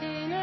sitting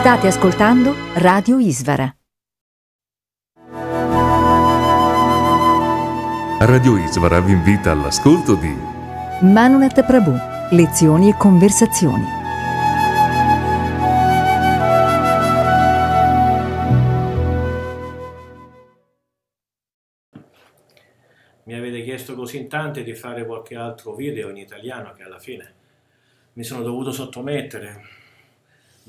State ascoltando Radio Isvara. Radio Isvara vi invita all'ascolto di Manunet Prabhu, lezioni e conversazioni. Mi avete chiesto così in tanti di fare qualche altro video in italiano che alla fine mi sono dovuto sottomettere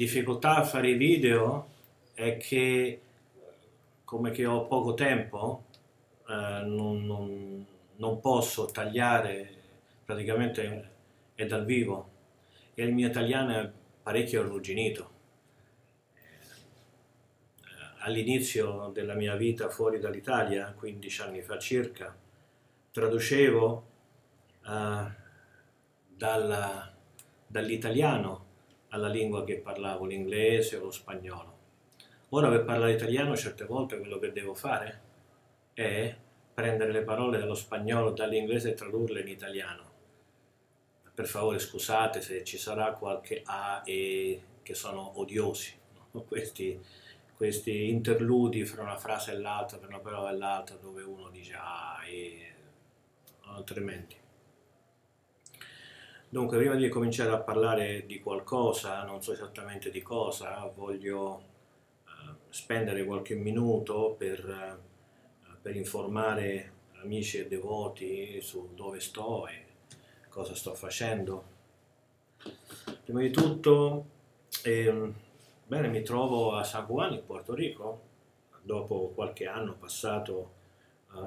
difficoltà a fare i video è che come che ho poco tempo eh, non, non, non, posso tagliare praticamente è dal vivo. E il mio italiano è parecchio arrugginito. Eh, all'inizio della mia vita fuori dall'Italia 15 anni fa circa traducevo eh, dall'italiano alla lingua che parlavo, l'inglese o lo spagnolo. Ora per parlare italiano certe volte quello che devo fare è prendere le parole dallo spagnolo, dall'inglese e tradurle in italiano. Per favore scusate se ci sarà qualche A e che sono odiosi, no? questi, questi, interludi fra una frase e l'altra, tra una parola e l'altra, dove uno dice A e altrimenti. Dunque, prima di cominciare a parlare di qualcosa, non so esattamente di cosa, voglio eh, spendere qualche minuto per, eh, per, informare amici e devoti su dove sto e cosa sto facendo. Prima di tutto, eh, bene, mi trovo a San Juan in Porto Rico, dopo qualche anno passato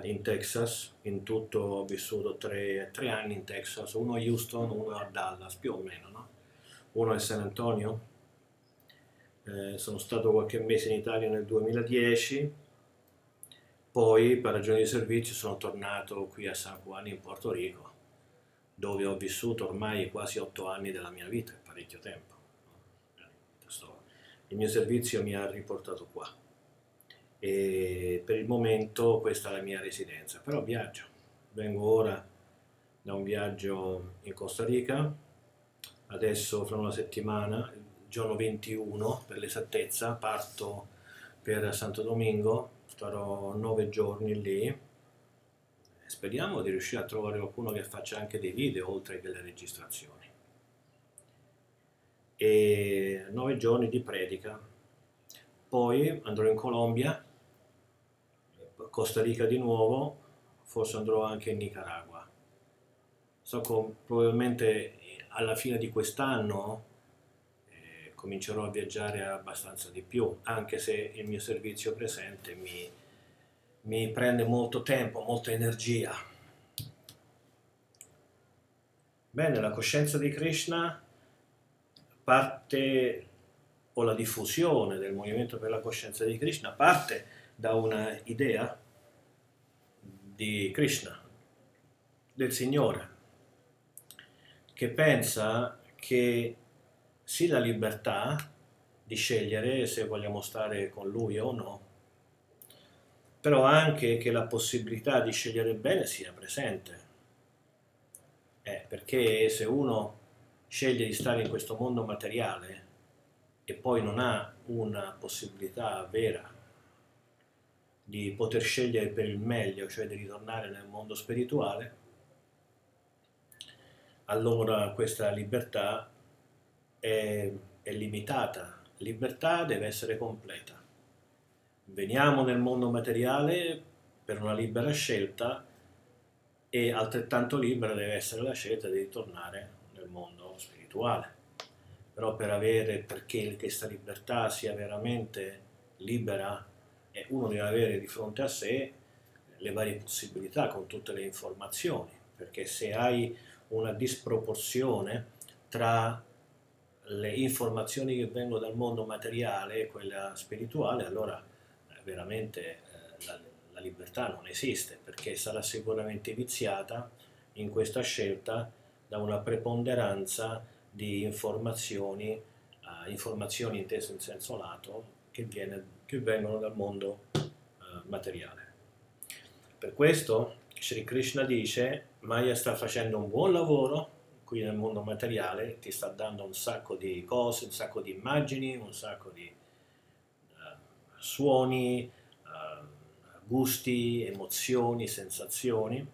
in Texas, in tutto ho vissuto tre, tre, anni in Texas, uno a Houston, uno a Dallas più o meno, no? uno a San Antonio eh, sono stato qualche mese in Italia nel 2010, poi per ragioni di servizio sono tornato qui a San Juan in Porto Rico, dove ho vissuto ormai quasi otto anni della mia vita, parecchio tempo. Il mio servizio mi ha riportato qua e per il momento questa è la mia residenza, però viaggio. Vengo ora da un viaggio in Costa Rica, adesso fra una settimana, giorno 21 per l'esattezza, parto per Santo Domingo, starò nove giorni lì, speriamo di riuscire a trovare qualcuno che faccia anche dei video oltre che le registrazioni. E nove giorni di predica, poi andrò in Colombia, Costa Rica di nuovo, forse andrò anche in Nicaragua. So che probabilmente alla fine di quest'anno eh, comincerò a viaggiare abbastanza di più, anche se il mio servizio presente mi, mi prende molto tempo, molta energia. Bene, la coscienza di Krishna parte, o la diffusione del movimento per la coscienza di Krishna parte da una idea di Krishna, del Signore, che pensa che sì la libertà di scegliere se vogliamo stare con lui o no, però anche che la possibilità di scegliere bene sia presente. Eh, perché se uno sceglie di stare in questo mondo materiale e poi non ha una possibilità vera di poter scegliere per il meglio, cioè di ritornare nel mondo spirituale, allora questa libertà è, è limitata. Libertà deve essere completa. Veniamo nel mondo materiale per una libera scelta e altrettanto libera deve essere la scelta di ritornare nel mondo spirituale. Però per avere, perché questa libertà sia veramente libera, uno deve avere di fronte a sé le varie possibilità con tutte le informazioni, perché se hai una disproporzione tra le informazioni che vengono dal mondo materiale e quella spirituale, allora eh, veramente eh, la, la libertà non esiste, perché sarà sicuramente viziata in questa scelta da una preponderanza di informazioni, uh, informazioni intese in senso lato, che, viene, che vengono dal mondo uh, materiale. Per questo Sri Krishna dice Maya sta facendo un buon lavoro qui nel mondo materiale, ti sta dando un sacco di cose, un sacco di immagini, un sacco di uh, suoni, uh, gusti, emozioni, sensazioni.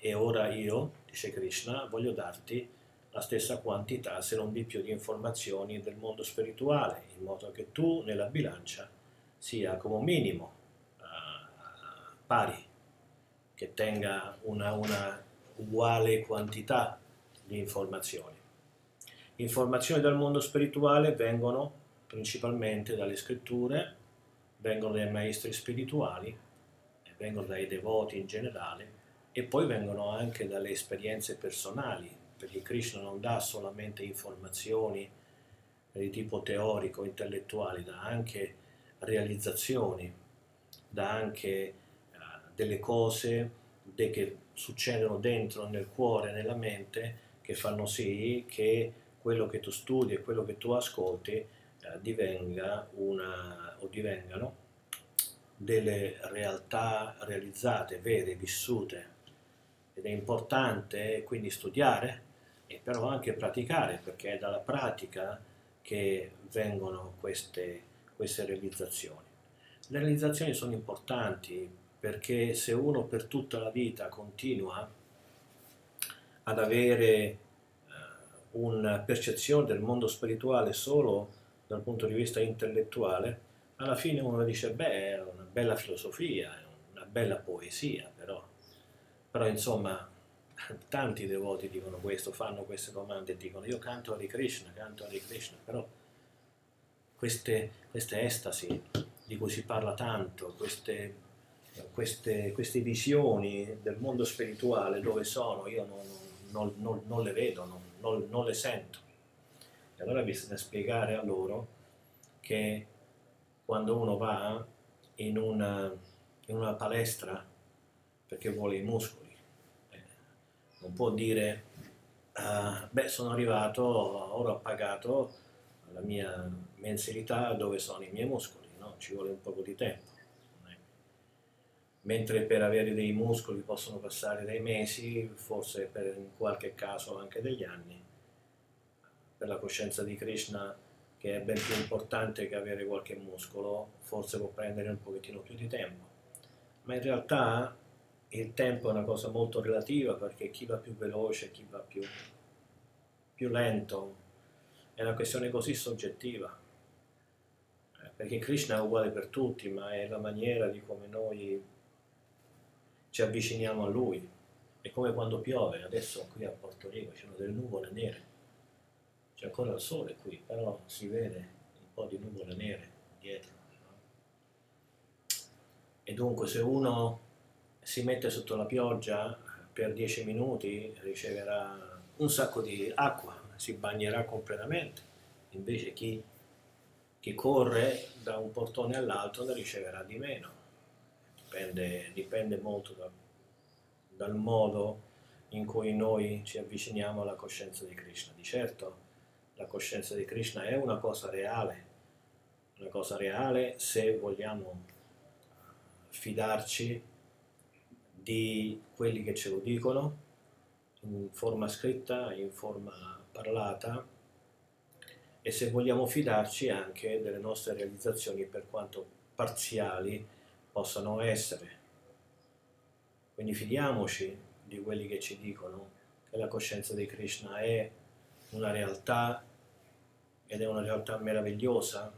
E ora io, dice Krishna, voglio darti la stessa quantità, se non di più, di informazioni del mondo spirituale, in modo che tu nella bilancia sia come minimo uh, pari, che tenga una, una uguale quantità di informazioni. Informazioni dal mondo spirituale vengono principalmente dalle scritture, vengono dai maestri spirituali, vengono dai devoti in generale e poi vengono anche dalle esperienze personali perché Krishna non dà solamente informazioni di tipo teorico, intellettuali, dà anche realizzazioni, dà anche uh, delle cose che succedono dentro nel cuore, nella mente, che fanno sì che quello che tu studi e quello che tu ascolti uh, divenga una, o divengano delle realtà realizzate, vere, vissute. Ed è importante quindi studiare, e però anche praticare, perché è dalla pratica che vengono queste, queste realizzazioni. Le realizzazioni sono importanti perché se uno per tutta la vita continua ad avere eh, una percezione del mondo spirituale solo dal punto di vista intellettuale, alla fine uno dice, beh, è una bella filosofia, è una bella poesia, però, però insomma tanti devoti dicono questo, fanno queste domande e dicono io canto Hare Krishna, canto Hare Krishna, però queste, queste estasi di cui si parla tanto, queste, queste, queste, visioni del mondo spirituale dove sono, io non, non, non, non le vedo, non, le sento. E allora bisogna spiegare a loro che quando uno va in una, in una palestra perché vuole i muscoli, non può dire, uh, beh sono arrivato, ora ho pagato la mia mensilità dove sono i miei muscoli, no? ci vuole un po' di tempo. Mentre per avere dei muscoli possono passare dei mesi, forse per, in qualche caso anche degli anni. Per la coscienza di Krishna, che è ben più importante che avere qualche muscolo, forse può prendere un pochettino più di tempo. Ma in realtà il tempo è una cosa molto relativa perché chi va più veloce, chi va più, più lento, è una questione così soggettiva. Eh, perché Krishna è uguale per tutti, ma è la maniera di come noi ci avviciniamo a Lui. È come quando piove, adesso qui a Porto Rico ci sono delle nuvole nere, c'è ancora il sole qui, però si vede un po' di nuvole nere dietro. E dunque se uno si mette sotto la pioggia per 10 minuti riceverà un sacco di acqua, si bagnerà completamente, invece chi, chi corre da un portone all'altro ne riceverà di meno. Dipende, dipende molto da, dal modo in cui noi ci avviciniamo alla coscienza di Krishna. Di certo la coscienza di Krishna è una cosa reale, una cosa reale se vogliamo fidarci di quelli che ce lo dicono in forma scritta, in forma parlata e se vogliamo fidarci anche delle nostre realizzazioni per quanto parziali possano essere. Quindi fidiamoci di quelli che ci dicono che la coscienza di Krishna è una realtà ed è una realtà meravigliosa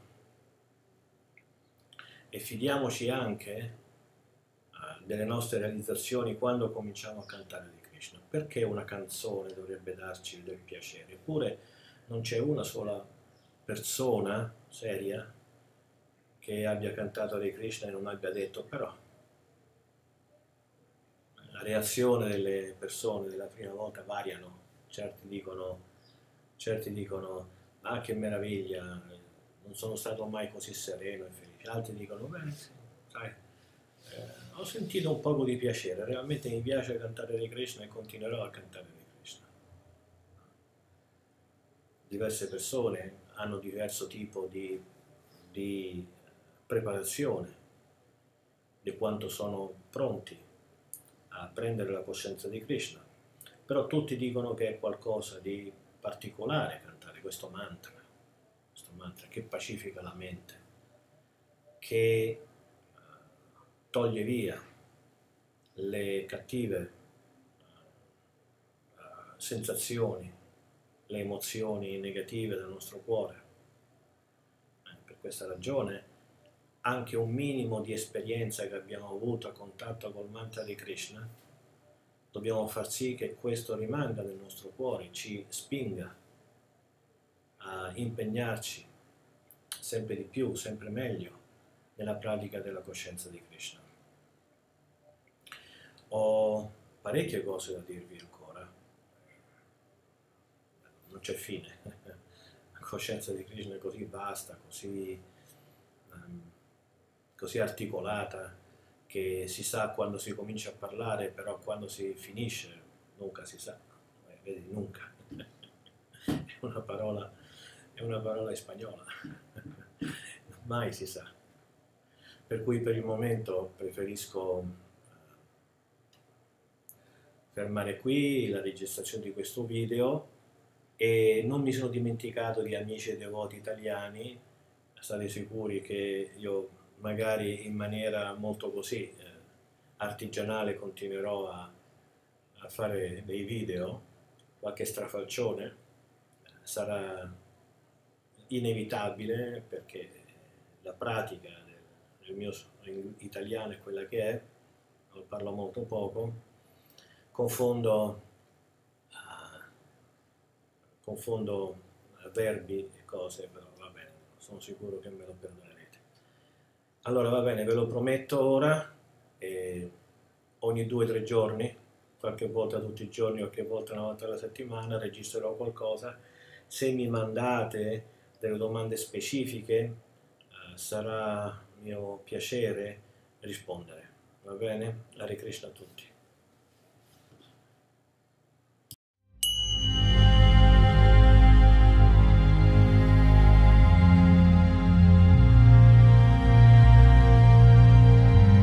e fidiamoci anche delle nostre realizzazioni quando cominciamo a cantare di Krishna. Perché una canzone dovrebbe darci del piacere? Eppure non c'è una sola persona seria che abbia cantato di Krishna e non abbia detto però. La reazione delle persone della prima volta variano, certi dicono, certi dicono ah che meraviglia, non sono stato mai così sereno e felice, altri dicono beh, sai, ho sentito un poco di piacere, realmente mi piace cantare di Krishna e continuerò a cantare di Krishna. Diverse persone hanno diverso tipo di, di preparazione, di quanto sono pronti a prendere la coscienza di Krishna, però tutti dicono che è qualcosa di particolare cantare questo mantra, questo mantra che pacifica la mente, che toglie via le cattive uh, sensazioni, le emozioni negative del nostro cuore. Eh, per questa ragione anche un minimo di esperienza che abbiamo avuto a contatto col mantra di Krishna, dobbiamo far sì che questo rimanga nel nostro cuore, ci spinga a impegnarci sempre di più, sempre meglio nella pratica della coscienza di Krishna. Ho parecchie cose da dirvi ancora, non c'è fine. La coscienza di Krishna è così vasta, così, um, così articolata, che si sa quando si comincia a parlare, però quando si finisce nunca si sa. Eh, vedi, nunca. È una parola, è una parola in spagnola. Mai si sa per cui per il momento preferisco eh, fermare qui la registrazione di questo video e non mi sono dimenticato di amici e devoti italiani, state sicuri che io magari in maniera molto così eh, artigianale continuerò a, a fare dei video, qualche strafalcione sarà inevitabile perché la pratica il mio italiano è quella che è, parlo molto poco, confondo, uh, confondo verbi e cose, però va bene, sono sicuro che me lo perdonerete. Allora va bene, ve lo prometto ora, eh, ogni due o tre giorni, qualche volta tutti i giorni, qualche volta una volta alla settimana, registrerò qualcosa se mi mandate delle domande specifiche eh, sarà mio piacere rispondere. Va bene? Hare Krishna a tutti.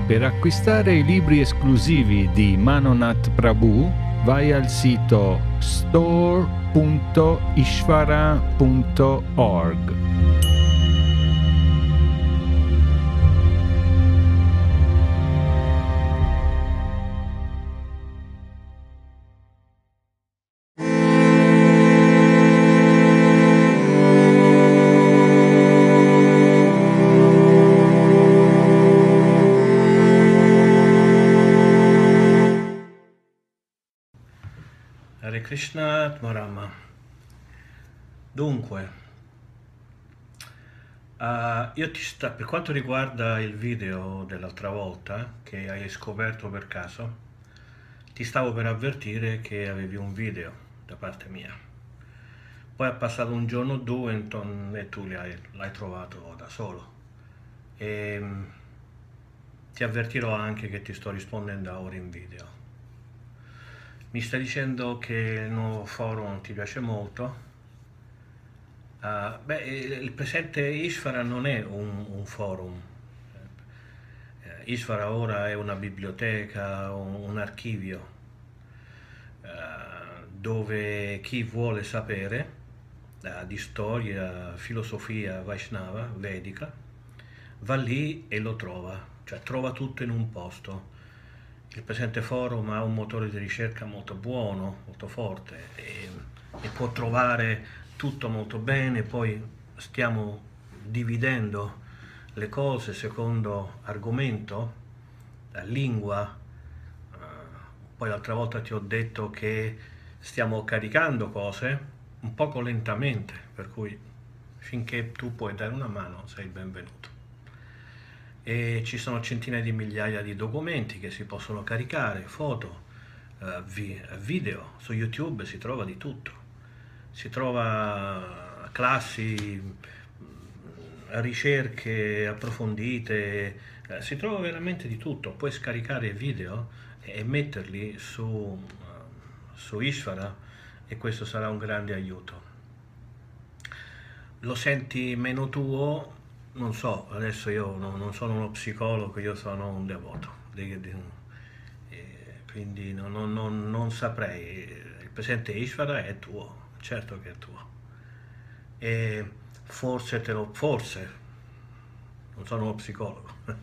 Per acquistare i libri esclusivi di Manonat Prabhu vai al sito store.ishvara.org. Krishna Atmarama. Dunque, uh, io ti sta, per quanto riguarda il video dell'altra volta che hai scoperto per caso, ti stavo per avvertire che avevi un video da parte mia. Poi è passato un giorno o due e tu l'hai, trovato da solo. E mm, ti avvertirò anche che ti sto rispondendo ora in video. Mi stai dicendo che il nuovo forum ti piace molto? Uh, beh, il presente Ishvara non è un, un forum. Uh, Ishvara ora è una biblioteca, un, un archivio, uh, dove chi vuole sapere di storia, filosofia Vaishnava, vedica, va lì e lo trova, cioè trova tutto in un posto il presente forum ha un motore di ricerca molto buono, molto forte e, e, può trovare tutto molto bene, poi stiamo dividendo le cose secondo argomento, la lingua, uh, poi l'altra volta ti ho detto che stiamo caricando cose un poco lentamente, per cui finché tu puoi dare una mano sei benvenuto e ci sono centinaia di migliaia di documenti che si possono caricare, foto, eh, video, su YouTube si trova di tutto, si trova classi, ricerche approfondite, eh, si trova veramente di tutto, puoi scaricare video e metterli su, su Ishvara e questo sarà un grande aiuto. Lo senti meno tuo non so, adesso io no, non sono uno psicologo, io sono un devoto, di, di, eh, quindi non, non, non, saprei. Il presente Ishvara è tuo, certo che è tuo. E forse te lo, forse, non sono uno psicologo,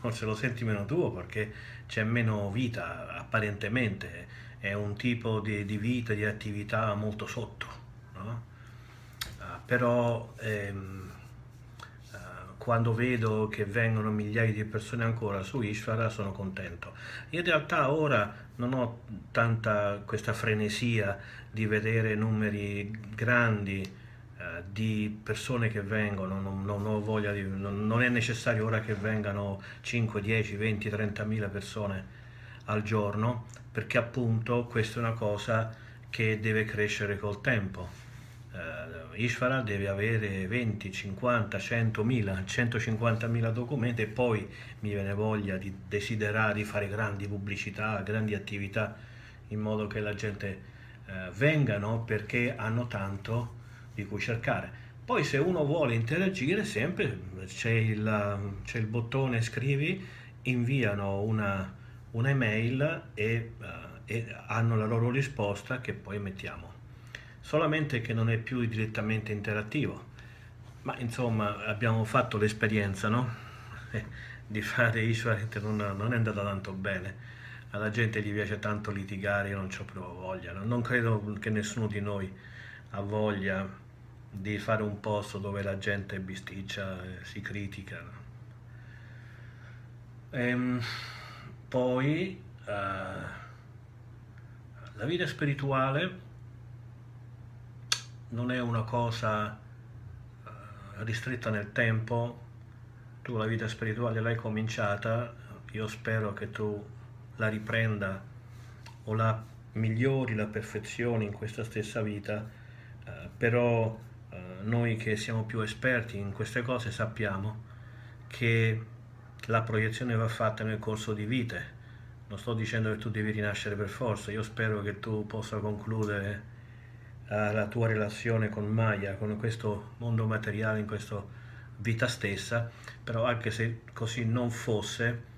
forse lo senti meno tuo perché c'è meno vita apparentemente, è un tipo di, di vita, di attività molto sotto, no? uh, però... Ehm, quando vedo che vengono migliaia di persone ancora su Ishvara sono contento. In realtà ora non ho tanta questa frenesia di vedere numeri grandi eh, di persone che vengono, non, non ho voglia di, non, non, è necessario ora che vengano 5, 10, 20, 30 mila persone al giorno perché appunto questa è una cosa che deve crescere col tempo Ishvara deve avere 20, 50, 100 mila, 150 mila documenti e poi mi viene voglia di desiderare di fare grandi pubblicità, grandi attività in modo che la gente eh, vengano perché hanno tanto di cui cercare. Poi se uno vuole interagire sempre c'è il, c'è il bottone scrivi, inviano una, un'email e, uh, e hanno la loro risposta che poi mettiamo solamente che non è più direttamente interattivo. Ma insomma abbiamo fatto l'esperienza no? di fare Ishwarit, non, non è andata tanto bene. Alla gente gli piace tanto litigare, io non ho più voglia. No? Non credo che nessuno di noi ha voglia di fare un posto dove la gente bisticcia, e si critica. Ehm, poi uh, la vita spirituale non è una cosa uh, ristretta nel tempo, tu la vita spirituale l'hai cominciata, io spero che tu la riprenda o la migliori, la perfezioni in questa stessa vita, uh, però eh, noi che siamo più esperti in queste cose sappiamo che la proiezione va fatta nel corso di vite. Non sto dicendo che tu devi rinascere per forza, io spero che tu possa concludere la tua relazione con Maya, con questo mondo materiale, in questa vita stessa, però anche se così non fosse,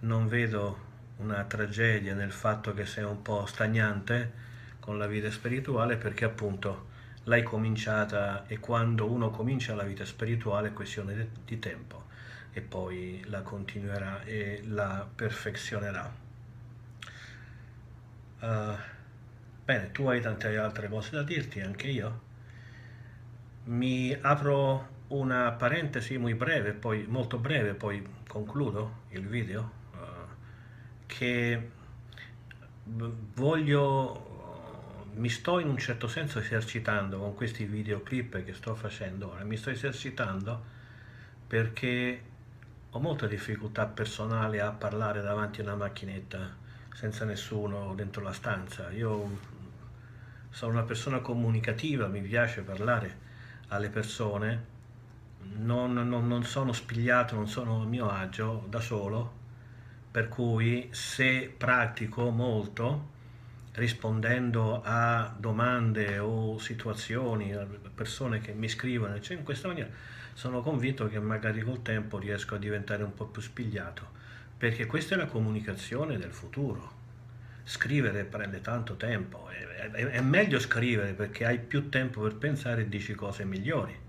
non vedo una tragedia nel fatto che sei un po' stagnante con la vita spirituale perché appunto l'hai cominciata e quando uno comincia la vita spirituale è questione di tempo e poi la continuerà e la perfezionerà. Uh, bene, tu hai tante altre cose da dirti, anche io. Mi apro una parentesi breve, poi, molto breve, poi concludo il video, uh, che voglio, mi sto in un certo senso esercitando con questi videoclip che sto facendo ora, mi sto esercitando perché ho molta difficoltà personale a parlare davanti a una macchinetta senza nessuno dentro la stanza. Io sono una persona comunicativa, mi piace parlare alle persone, non, non, non sono spigliato, non sono a mio agio da solo, per cui se pratico molto rispondendo a domande o situazioni, a persone che mi scrivono, cioè in questa maniera sono convinto che magari col tempo riesco a diventare un po' più spigliato, perché questa è la comunicazione del futuro. Scrivere prende tanto tempo, è, è, è meglio scrivere perché hai più tempo per pensare e dici cose migliori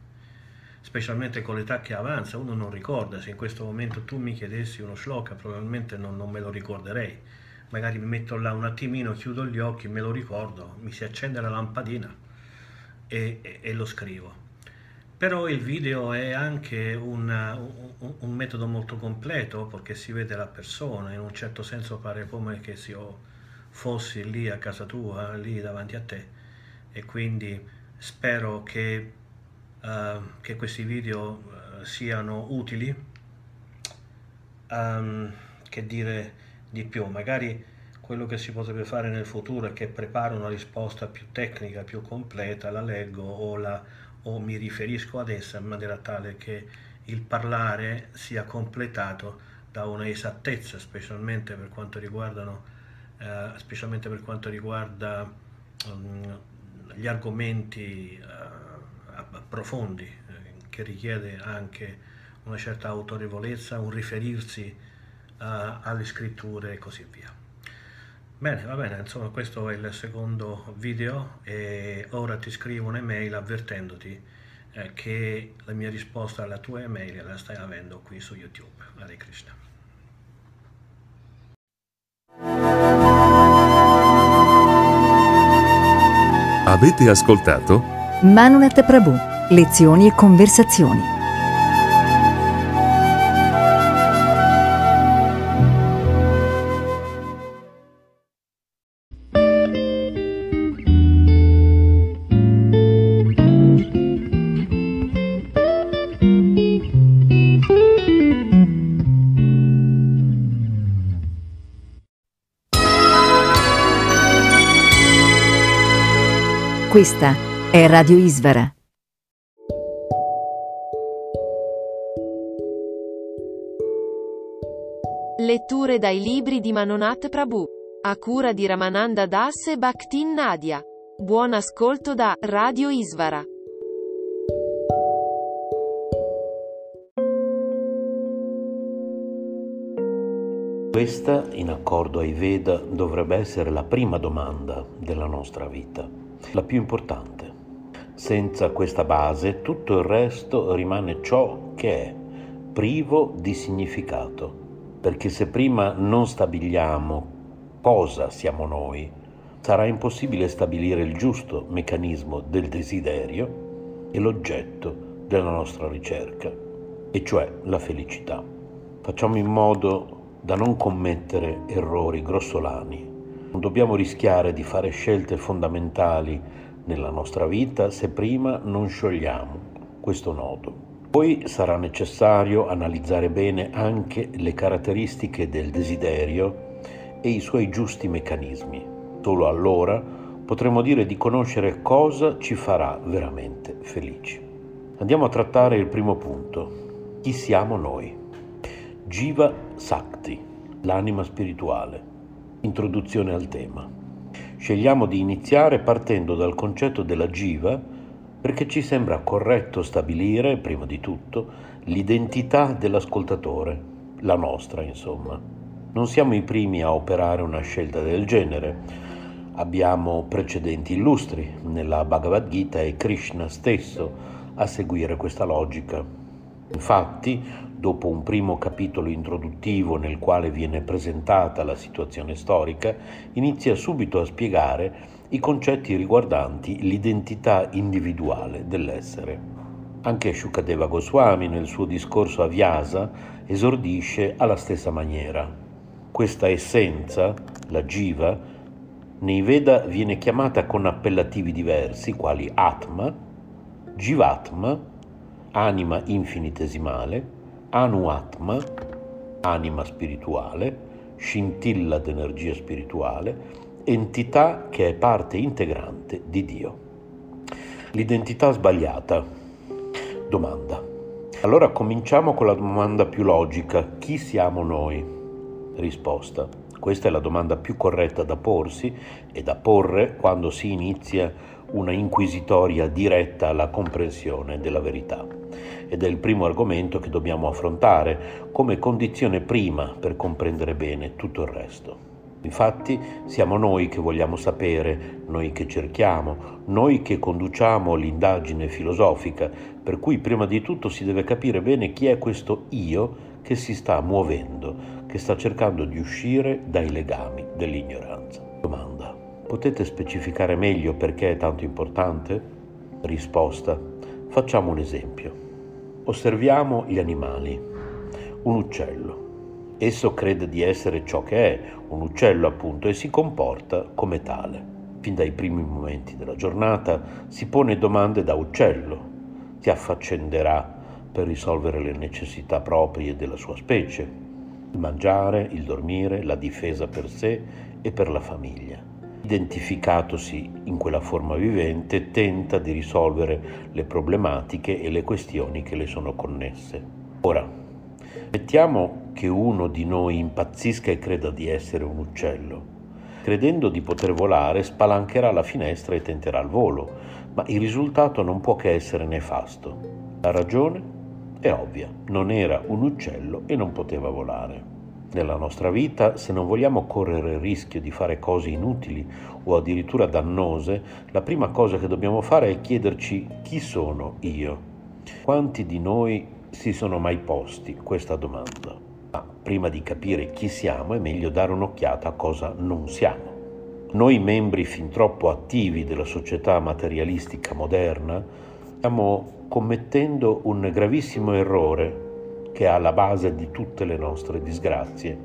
specialmente con l'età che avanza, uno non ricorda, se in questo momento tu mi chiedessi uno shloka probabilmente non, non, me lo ricorderei, magari mi metto là un attimino, chiudo gli occhi, me lo ricordo, mi si accende la lampadina e, e, e lo scrivo. Però il video è anche una, un, un, metodo molto completo perché si vede la persona, in un certo senso pare come che se io fossi lì a casa tua, lì davanti a te e quindi spero che, uh, che questi video uh, siano utili. Um, che dire di più, magari quello che si potrebbe fare nel futuro è che preparo una risposta più tecnica, più completa, la leggo o la o mi riferisco ad essa in maniera tale che il parlare sia completato da una esattezza, specialmente per quanto, eh, specialmente per quanto riguarda um, gli argomenti uh, profondi, eh, che richiede anche una certa autorevolezza, un riferirsi uh, alle scritture e così via. Bene, va bene, insomma questo è il secondo video e ora ti scrivo un'email avvertendoti eh, che la mia risposta alla tua email la stai avendo qui su YouTube. Hare Krishna. Avete ascoltato? Manunet Prabhu, lezioni e conversazioni. Questa è Radio Isvara. Letture dai libri di Manonat Prabhu. A cura di Ramananda Das e Bhaktin Nadia. Buon ascolto da Radio Isvara. Questa, in accordo ai Veda, dovrebbe essere la prima domanda della nostra vita la più importante. Senza questa base tutto il resto rimane ciò che è, privo di significato. Perché se prima non stabiliamo cosa siamo noi, sarà impossibile stabilire il giusto meccanismo del desiderio e l'oggetto della nostra ricerca, e cioè la felicità. Facciamo in modo da non commettere errori grossolani non dobbiamo rischiare di fare scelte fondamentali nella nostra vita se prima non sciogliamo questo nodo. Poi sarà necessario analizzare bene anche le caratteristiche del desiderio e i suoi giusti meccanismi. Solo allora potremmo dire di conoscere cosa ci farà veramente felici. Andiamo a trattare il primo punto. Chi siamo noi? Jiva Sakti, l'anima spirituale. Introduzione al tema. Scegliamo di iniziare partendo dal concetto della Jiva perché ci sembra corretto stabilire, prima di tutto, l'identità dell'ascoltatore, la nostra insomma. Non siamo i primi a operare una scelta del genere Abbiamo precedenti illustri, nella Bhagavad Gita è Krishna stesso a seguire questa logica. Infatti, dopo un primo capitolo introduttivo nel quale viene presentata la situazione storica, inizia subito a spiegare i concetti riguardanti l'identità individuale dell'essere. Anche Shukadeva Goswami nel suo discorso a Vyasa esordisce alla stessa maniera. Questa essenza, la jiva, nei Veda viene chiamata con appellativi diversi quali Atma, Jivatma, anima infinitesimale, Anuatma, anima spirituale, scintilla d'energia spirituale, entità che è parte integrante di Dio. L'identità sbagliata. Domanda. Allora cominciamo con la domanda più logica. Chi siamo noi? Risposta. Questa è la domanda più corretta da porsi e da porre quando si inizia una inquisitoria diretta alla comprensione della verità. Ed è il primo argomento che dobbiamo affrontare come condizione prima per comprendere bene tutto il resto. Infatti siamo noi che vogliamo sapere, noi che cerchiamo, noi che conduciamo l'indagine filosofica, per cui prima di tutto si deve capire bene chi è questo io che si sta muovendo, che sta cercando di uscire dai legami dell'ignoranza. Domanda. Potete specificare meglio perché è tanto importante? Risposta. Facciamo un esempio. Osserviamo gli animali. Un uccello. Esso crede di essere ciò che è, un uccello appunto, e si comporta come tale. Fin dai primi momenti della giornata si pone domande da uccello, si affaccenderà per risolvere le necessità proprie della sua specie, il mangiare, il dormire, la difesa per sé e per la famiglia. Identificatosi in quella forma vivente, tenta di risolvere le problematiche e le questioni che le sono connesse. Ora, mettiamo che uno di noi impazzisca e creda di essere un uccello. Credendo di poter volare, spalancherà la finestra e tenterà il volo, ma il risultato non può che essere nefasto. La ragione? È ovvia, non era un uccello e non poteva volare. Nella nostra vita, se non vogliamo correre il rischio di fare cose inutili o addirittura dannose, la prima cosa che dobbiamo fare è chiederci chi sono io. Quanti di noi si sono mai posti questa domanda? Ma prima di capire chi siamo è meglio dare un'occhiata a cosa non siamo. Noi membri fin troppo attivi della società materialistica moderna stiamo commettendo un gravissimo errore che è alla base di tutte le nostre disgrazie.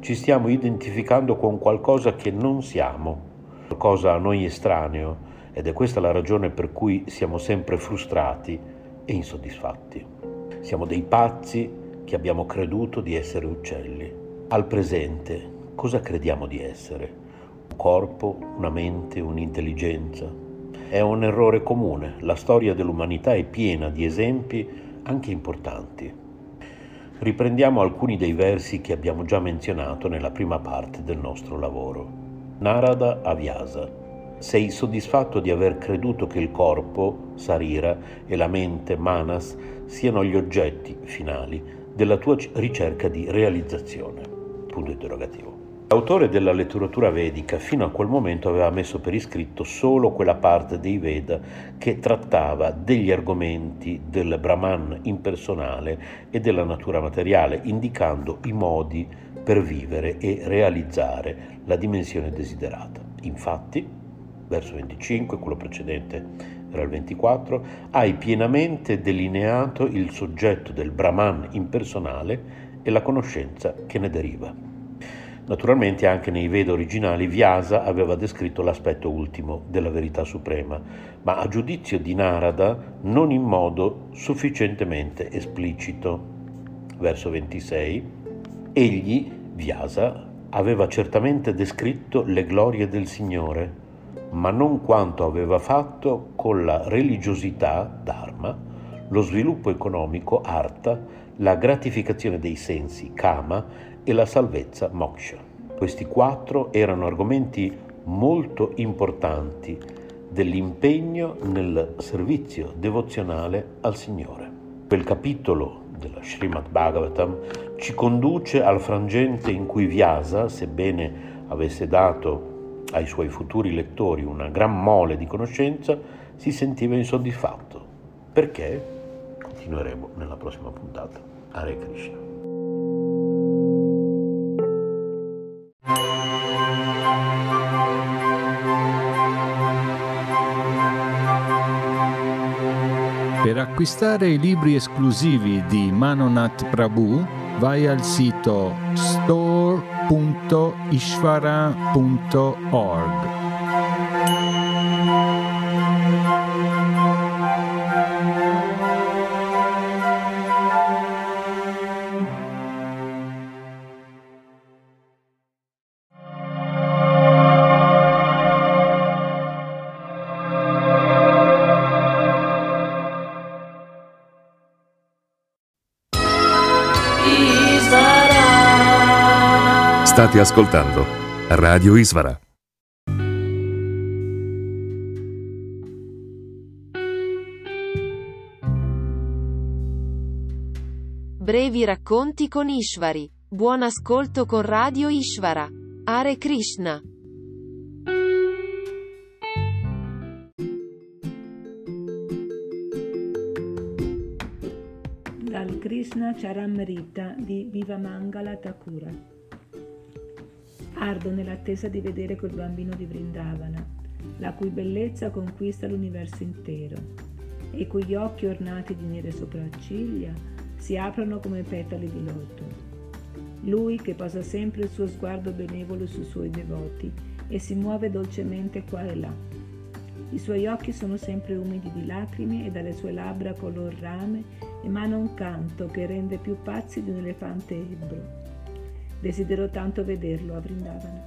Ci stiamo identificando con qualcosa che non siamo, qualcosa a noi estraneo, ed è questa la ragione per cui siamo sempre frustrati e insoddisfatti. Siamo dei pazzi che abbiamo creduto di essere uccelli. Al presente, cosa crediamo di essere? Un corpo, una mente, un'intelligenza? È un errore comune, la storia dell'umanità è piena di esempi anche importanti. Riprendiamo alcuni dei versi che abbiamo già menzionato nella prima parte del nostro lavoro. Narada Avyasa. Sei soddisfatto di aver creduto che il corpo, Sarira, e la mente, Manas, siano gli oggetti finali della tua ricerca di realizzazione? Punto interrogativo. L'autore della letteratura vedica fino a quel momento aveva messo per iscritto solo quella parte dei Veda che trattava degli argomenti del Brahman impersonale e della natura materiale, indicando i modi per vivere e realizzare la dimensione desiderata. Infatti, verso 25, quello precedente era il 24, hai pienamente delineato il soggetto del Brahman impersonale e la conoscenza che ne deriva. Naturalmente anche nei Veda originali Vyasa aveva descritto l'aspetto ultimo della verità suprema, ma a giudizio di Narada non in modo sufficientemente esplicito. Verso 26. Egli, Vyasa, aveva certamente descritto le glorie del Signore, ma non quanto aveva fatto con la religiosità, dharma, lo sviluppo economico, artha, la gratificazione dei sensi, kama, e la salvezza, moksha. Questi quattro erano argomenti molto importanti dell'impegno nel servizio devozionale al Signore. Quel capitolo della Srimad Bhagavatam ci conduce al frangente in cui Vyasa, sebbene avesse dato ai suoi futuri lettori una gran mole di conoscenza, si sentiva insoddisfatto. Perché? Continueremo nella prossima puntata. Hare Krishna. Acquistare i libri esclusivi di Manonat Prabhu vai al sito store.ishvara.org. State ascoltando Radio Isvara. Brevi racconti con Ishvari. Buon ascolto con Radio Ishvara. Hare Krishna. Dal Krishna Charamrita di Vivamangala Thakura. Ardo nell'attesa di vedere quel bambino di Vrindavana, la cui bellezza conquista l'universo intero e cui occhi ornati di nere sopracciglia si aprono come petali di loto. Lui che posa sempre il suo sguardo benevolo sui suoi devoti e si muove dolcemente qua e là. I suoi occhi sono sempre umidi di lacrime e dalle sue labbra color rame emana un canto che rende più pazzi di un elefante ebbro. Desidero tanto vederlo a Vrindavana.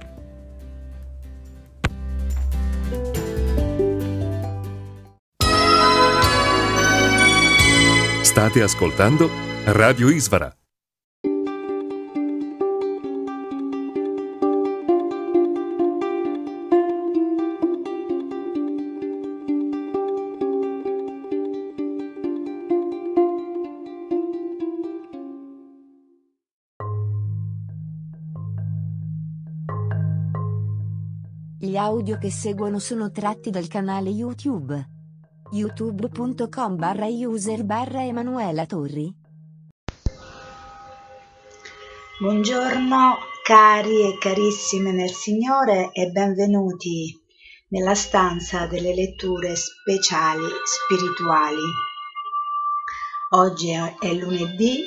State ascoltando Radio Isvara. Audio che seguono sono tratti dal canale YouTube. youtube.com barra user barra Emanuela Torri. Buongiorno cari e carissime nel Signore e benvenuti nella stanza delle letture speciali spirituali. Oggi è lunedì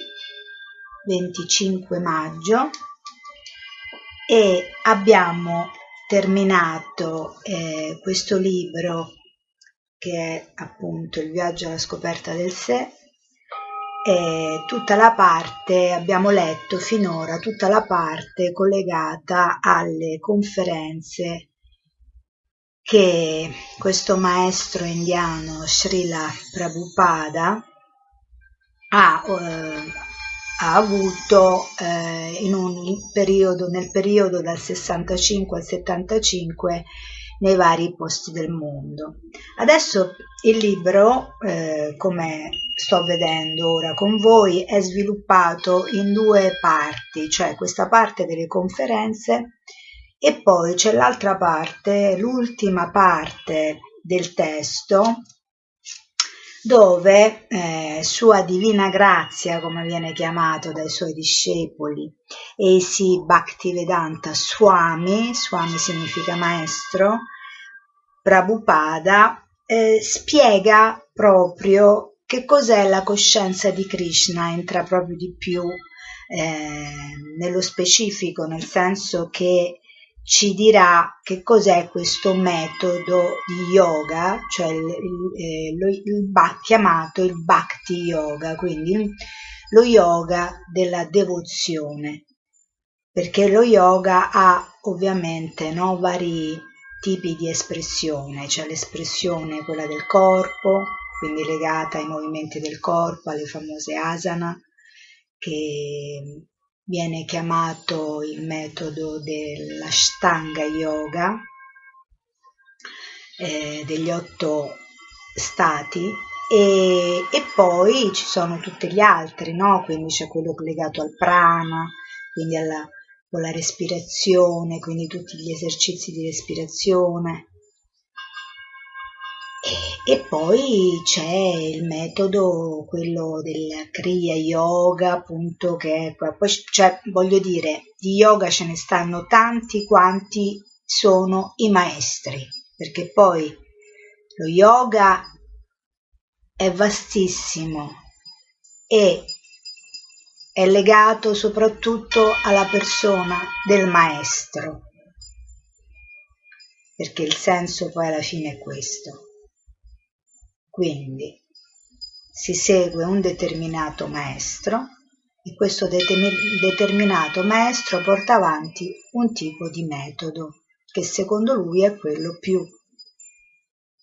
25 maggio e abbiamo terminato eh, questo libro che è appunto il viaggio alla scoperta del sé e tutta la parte abbiamo letto finora tutta la parte collegata alle conferenze che questo maestro indiano Srila Prabhupada ha, eh, ha avuto eh, periodo, nel periodo dal 65 al 75 nei vari posti del mondo. Adesso il libro, eh, come sto vedendo ora con voi, è sviluppato in due parti, cioè questa parte delle conferenze e poi c'è l'altra parte, l'ultima parte del testo dove eh, Sua Divina Grazia, come viene chiamato dai suoi discepoli, Eisi Bhaktivedanta Swami, Swami significa maestro, Prabhupada, eh, spiega proprio che cos'è la coscienza di Krishna, entra proprio di più eh, nello specifico, nel senso che ci dirà che cos'è questo metodo di yoga, cioè il, il, lo, il, chiamato il bhakti yoga, quindi lo yoga della devozione, perché lo yoga ha ovviamente no, vari tipi di espressione, c'è l'espressione quella del corpo, quindi legata ai movimenti del corpo, alle famose asana, che viene chiamato il metodo dell'Ashtanga Yoga, eh, degli otto stati, e, e, poi ci sono tutti gli altri, no? quindi c'è quello legato al prana, quindi alla, con respirazione, quindi tutti gli esercizi di respirazione, e poi c'è il metodo, quello del Kriya Yoga, appunto, che poi cioè, voglio dire, di yoga ce ne stanno tanti quanti sono i maestri, perché poi lo yoga è vastissimo e è legato soprattutto alla persona del maestro, perché il senso poi alla fine è questo quindi si segue un determinato maestro e questo determinato maestro porta avanti un tipo di metodo che secondo lui è quello più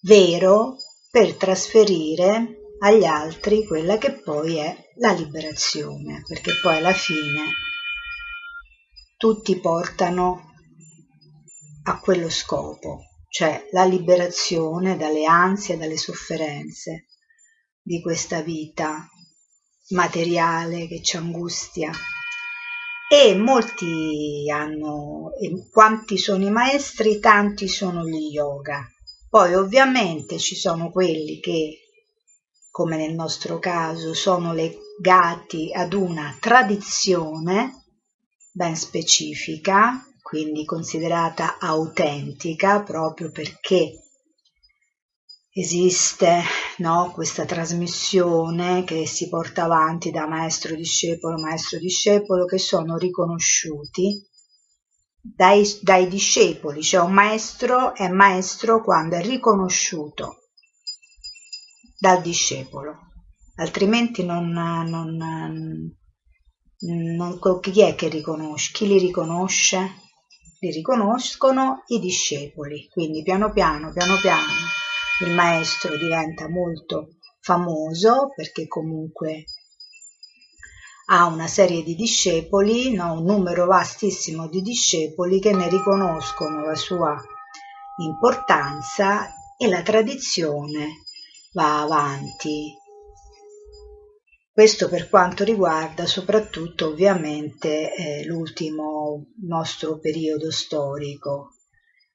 vero per trasferire agli altri quella che poi è la liberazione, perché poi alla fine tutti portano a quello scopo, cioè la liberazione dalle ansie, dalle sofferenze di questa vita materiale che ci angustia. E molti hanno, e quanti sono i maestri, tanti sono gli yoga. Poi ovviamente ci sono quelli che, come nel nostro caso, sono legati ad una tradizione ben specifica, quindi considerata autentica proprio perché esiste no, questa trasmissione che si porta avanti da maestro discepolo, maestro discepolo, che sono riconosciuti dai, dai discepoli, cioè un maestro è maestro quando è riconosciuto dal discepolo, altrimenti non, non, non, chi è che riconosce? Chi li riconosce? Li riconoscono i discepoli. Quindi piano piano, piano piano il maestro diventa molto famoso perché comunque ha una serie di discepoli, no? un numero vastissimo di discepoli che ne riconoscono la sua importanza e la tradizione va avanti questo per quanto riguarda soprattutto ovviamente eh, l'ultimo nostro periodo storico.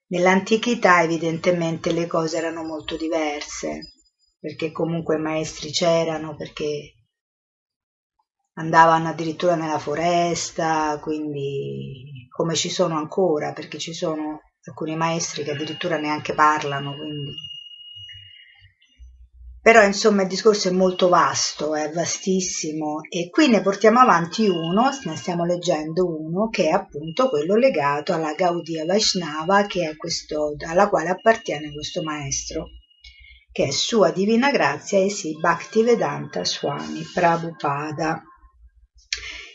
Nell'antichità evidentemente le cose erano molto diverse, perché comunque i maestri c'erano, perché andavano addirittura nella foresta, quindi come ci sono ancora, perché ci sono alcuni maestri che addirittura neanche parlano, quindi però insomma il discorso è molto vasto, è vastissimo e qui ne portiamo avanti uno, ne stiamo leggendo uno, che è appunto quello legato alla Gaudiya Vaishnava, questo, alla quale appartiene questo maestro, che è Sua Divina Grazia e sì Bhaktivedanta Swami Prabhupada,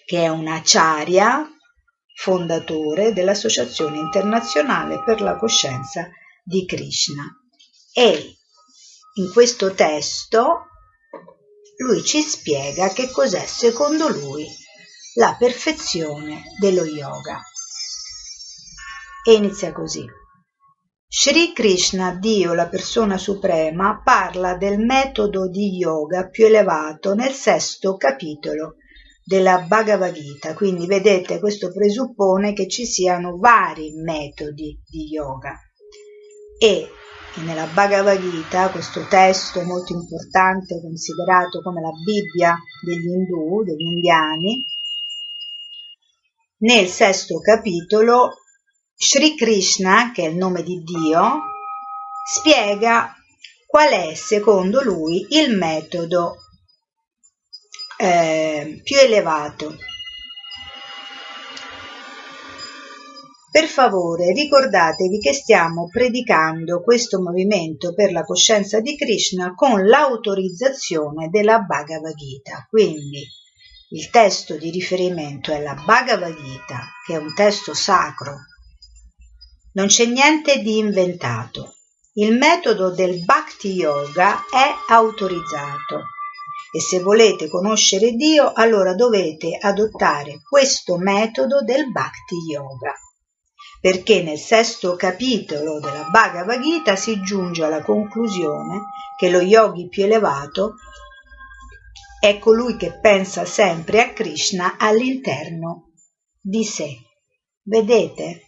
che è un acharya fondatore dell'Associazione Internazionale per la Coscienza di Krishna. E in questo testo lui ci spiega che cos'è secondo lui la perfezione dello yoga. E inizia così. Sri Krishna, Dio, la persona suprema, parla del metodo di yoga più elevato nel sesto capitolo della Bhagavad Gita. Quindi vedete, questo presuppone che ci siano vari metodi di yoga. E nella Bhagavad Gita, questo testo molto importante, considerato come la Bibbia degli Hindu, degli indiani, nel sesto capitolo Sri Krishna, che è il nome di Dio, spiega qual è secondo lui il metodo eh, più elevato Per favore ricordatevi che stiamo predicando questo movimento per la coscienza di Krishna con l'autorizzazione della Bhagavad Gita. Quindi il testo di riferimento è la Bhagavad Gita, che è un testo sacro, Non c'è niente di inventato. Il metodo del Bhakti Yoga è autorizzato e se volete conoscere Dio allora dovete adottare questo metodo del Bhakti Yoga perché nel sesto capitolo della Bhagavad Gita si giunge alla conclusione che lo yogi più elevato è colui che pensa sempre a Krishna all'interno di sé. Vedete?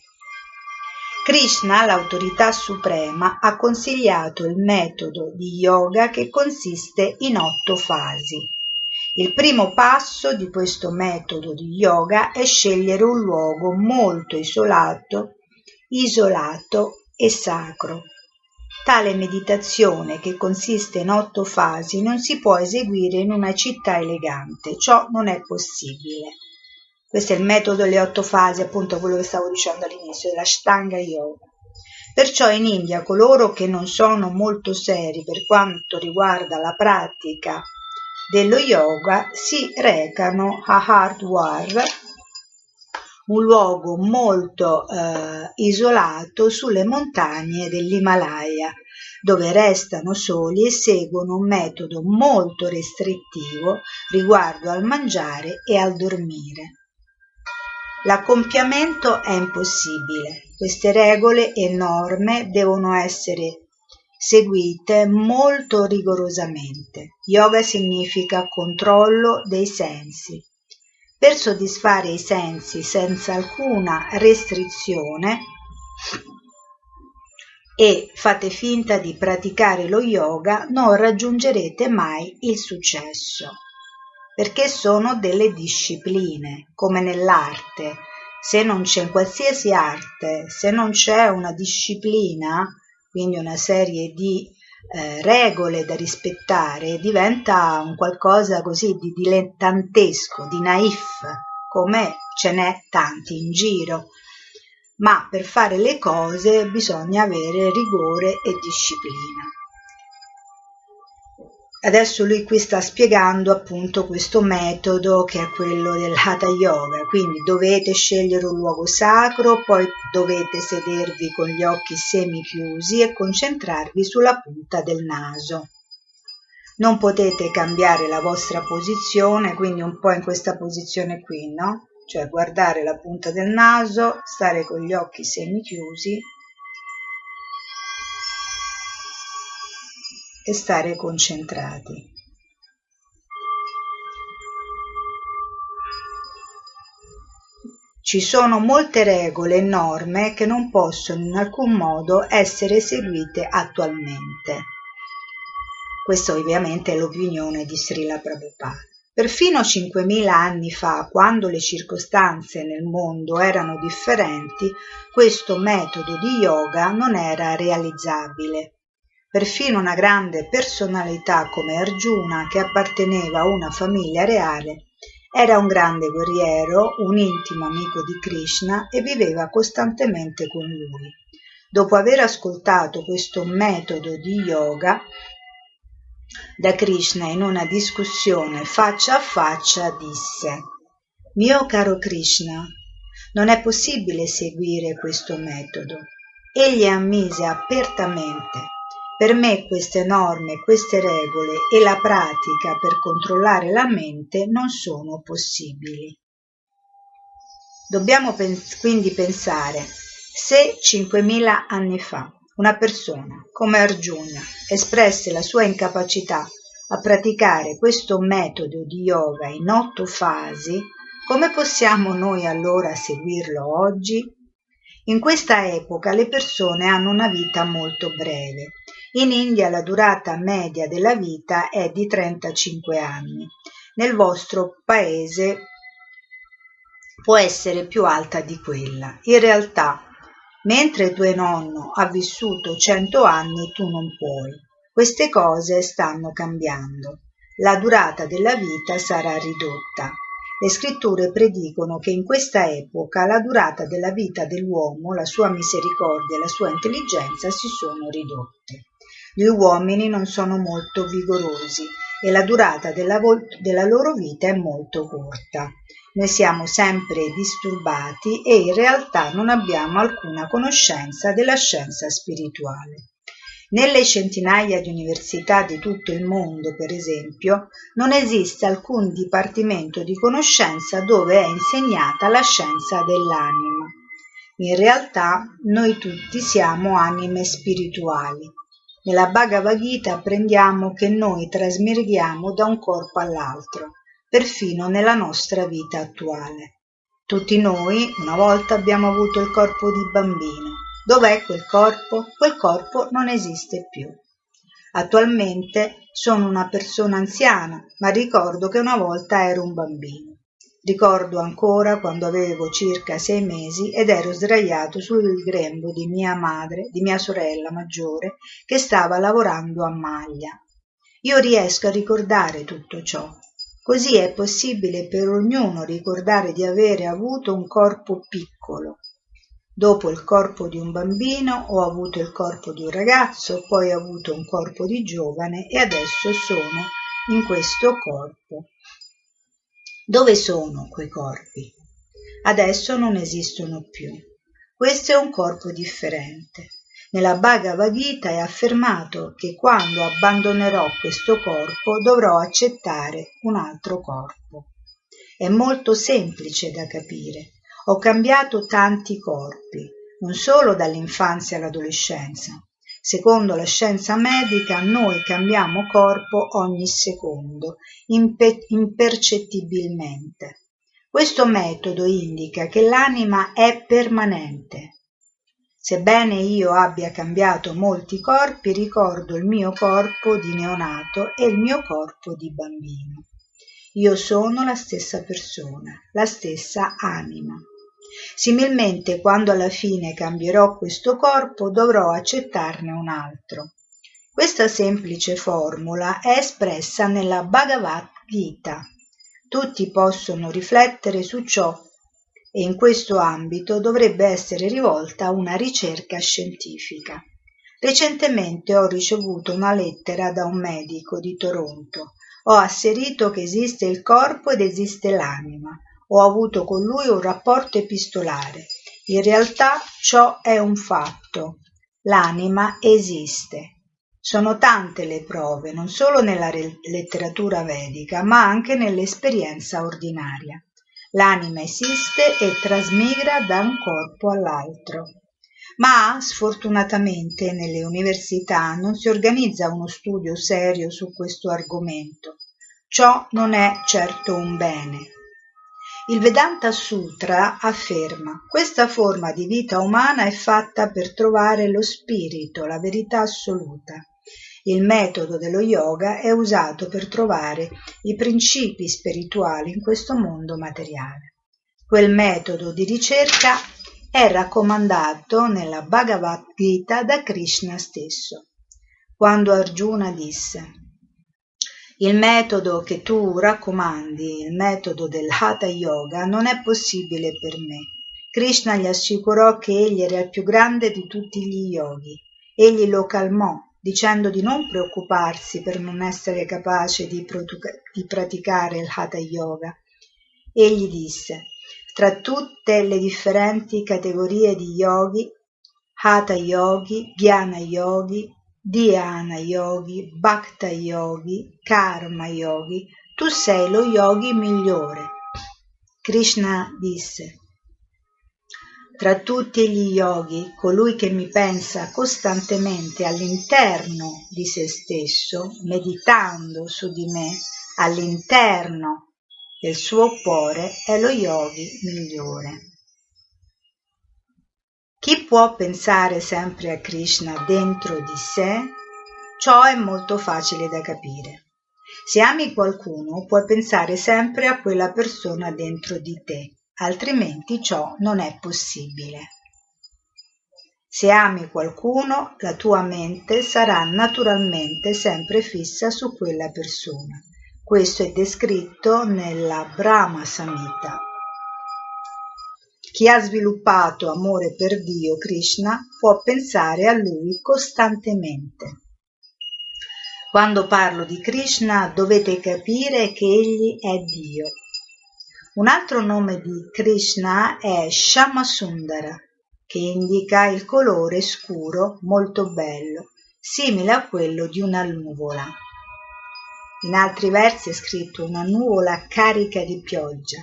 Krishna, l'autorità suprema, ha consigliato il metodo di yoga che consiste in otto fasi. Il primo passo di questo metodo di yoga è scegliere un luogo molto isolato, isolato e sacro. Tale meditazione, che consiste in otto fasi, non si può eseguire in una città elegante, ciò non è possibile. Questo è il metodo delle otto fasi, appunto quello che stavo dicendo all'inizio, della Shtanga Yoga. Perciò in India coloro che non sono molto seri per quanto riguarda la pratica dello yoga si recano a Hardwar, un luogo molto eh, isolato sulle montagne dell'Himalaya, dove restano soli e seguono un metodo molto restrittivo riguardo al mangiare e al dormire. L'accompiamento è impossibile. Queste regole e norme devono essere seguite molto rigorosamente. Yoga significa controllo dei sensi. Per soddisfare i sensi senza alcuna restrizione e fate finta di praticare lo yoga, non raggiungerete mai il successo, perché sono delle discipline, come nell'arte. Se non c'è in qualsiasi arte, se non c'è una disciplina, quindi una serie di eh, regole da rispettare, diventa un qualcosa così di dilettantesco, di naif, come ce n'è tanti in giro. Ma per fare le cose bisogna avere rigore e disciplina. Adesso lui qui sta spiegando appunto questo metodo che è quello del Hatha Yoga, quindi dovete scegliere un luogo sacro, poi dovete sedervi con gli occhi semichiusi e concentrarvi sulla punta del naso. Non potete cambiare la vostra posizione, quindi un po' in questa posizione qui, no? Cioè guardare la punta del naso, stare con gli occhi semichiusi e stare concentrati. Ci sono molte regole e norme che non possono in alcun modo essere eseguite attualmente. Questa ovviamente è l'opinione di Srila Prabhupada. Perfino 5.000 anni fa, quando le circostanze nel mondo erano differenti, questo metodo di yoga non era realizzabile. Perfino una grande personalità come Arjuna, che apparteneva a una famiglia reale, era un grande guerriero, un intimo amico di Krishna e viveva costantemente con lui. Dopo aver ascoltato questo metodo di yoga da Krishna in una discussione faccia a faccia, disse Mio caro Krishna, non è possibile seguire questo metodo. Egli ammise apertamente per me queste norme, queste regole e la pratica per controllare la mente non sono possibili. Dobbiamo pens- quindi pensare se 5.000 anni fa una persona come Arjuna espresse la sua incapacità a praticare questo metodo di yoga in otto fasi, come possiamo noi allora seguirlo oggi? In questa epoca le persone hanno una vita molto breve in India la durata media della vita è di 35 anni. Nel vostro paese può essere più alta di quella. In realtà, mentre tuo nonno ha vissuto 100 anni, tu non puoi. Queste cose stanno cambiando. La durata della vita sarà ridotta. Le scritture predicono che in questa epoca la durata della vita dell'uomo, la sua misericordia e la sua intelligenza si sono ridotte. Gli uomini non sono molto vigorosi e la durata della, della loro vita è molto corta. Noi siamo sempre disturbati e in realtà non abbiamo alcuna conoscenza della scienza spirituale. Nelle centinaia di università di tutto il mondo, per esempio, non esiste alcun dipartimento di conoscenza dove è insegnata la scienza dell'anima. In realtà noi tutti siamo anime spirituali. Nella Bhagavad Gita apprendiamo che noi trasmigriamo da un corpo all'altro perfino nella nostra vita attuale. Tutti noi una volta abbiamo avuto il corpo di bambino. Dov'è quel corpo? Quel corpo non esiste più. Attualmente sono una persona anziana, ma ricordo che una volta ero un bambino. Ricordo ancora quando avevo circa sei mesi ed ero sdraiato sul grembo di mia madre, di mia sorella maggiore, che stava lavorando a maglia. Io riesco a ricordare tutto ciò Così è possibile per ognuno ricordare di avere avuto un corpo piccolo. Dopo il corpo di un bambino ho avuto il corpo di un ragazzo, poi ho avuto un corpo di giovane e adesso sono in questo corpo. Dove sono quei corpi? Adesso non esistono più. Questo è un corpo differente. Nella Bhagavad Gita è affermato che quando abbandonerò questo corpo dovrò accettare un altro corpo. È molto semplice da capire. Ho cambiato tanti corpi, non solo dall'infanzia all'adolescenza. Secondo la scienza medica noi cambiamo corpo ogni secondo, impe- impercettibilmente. Questo metodo indica che l'anima è permanente, Sebbene io abbia cambiato molti corpi, ricordo il mio corpo di neonato e il mio corpo di bambino. Io sono la stessa persona, la stessa anima. Similmente, quando alla fine cambierò questo corpo, dovrò accettarne un altro. Questa semplice formula è espressa nella Bhagavad Gita. Tutti possono riflettere su ciò e in questo ambito dovrebbe essere rivolta una ricerca scientifica. Recentemente ho ricevuto una lettera da un medico di Toronto. Ho asserito che esiste il corpo ed esiste l'anima. Ho avuto con lui un rapporto epistolare. In realtà ciò è un fatto. L'anima esiste. Sono tante le prove, non solo nella letteratura vedica, ma anche nell'esperienza ordinaria. L'anima esiste e trasmigra da un corpo all'altro. Ma sfortunatamente nelle università non si organizza uno studio serio su questo argomento. Ciò non è certo un bene. Il Vedanta Sutra afferma questa forma di vita umana è fatta per trovare lo spirito, la verità assoluta. Il metodo dello yoga è usato per trovare i principi spirituali in questo mondo materiale. Quel metodo di ricerca è raccomandato nella Bhagavad Gita da Krishna stesso, quando Arjuna disse il metodo che tu raccomandi, il metodo del Hatha Yoga, non è possibile per me. Krishna gli assicurò che egli era il più grande di tutti gli yogi. Egli lo calmò dicendo di non preoccuparsi per non essere capace di, di praticare il Hatha Yoga. Egli disse, tra tutte le differenti categorie di yogi, Hatha Yogi, Jnana Yogi, Dhyana Yogi, Bhakta Yogi, Karma Yogi, tu sei lo yogi migliore. Krishna disse, tra tutti gli yogi, colui che mi pensa costantemente all'interno di se stesso, meditando su di me, all'interno del suo cuore, è lo yogi migliore. Chi può pensare sempre a Krishna dentro di sé? Ciò è molto facile da capire. Se ami qualcuno, puoi pensare sempre a quella persona dentro di te altrimenti ciò non è possibile. Se ami qualcuno, la tua mente sarà naturalmente sempre fissa su quella persona. Questo è descritto nella Brahma Samhita. Chi ha sviluppato amore per Dio, Krishna, può pensare a lui costantemente. Quando parlo di Krishna dovete capire che egli è Dio Un altro nome di Krishna è Shamasundara, che indica il colore scuro molto bello, simile a quello di una nuvola. In altri versi è scritto una nuvola carica di pioggia.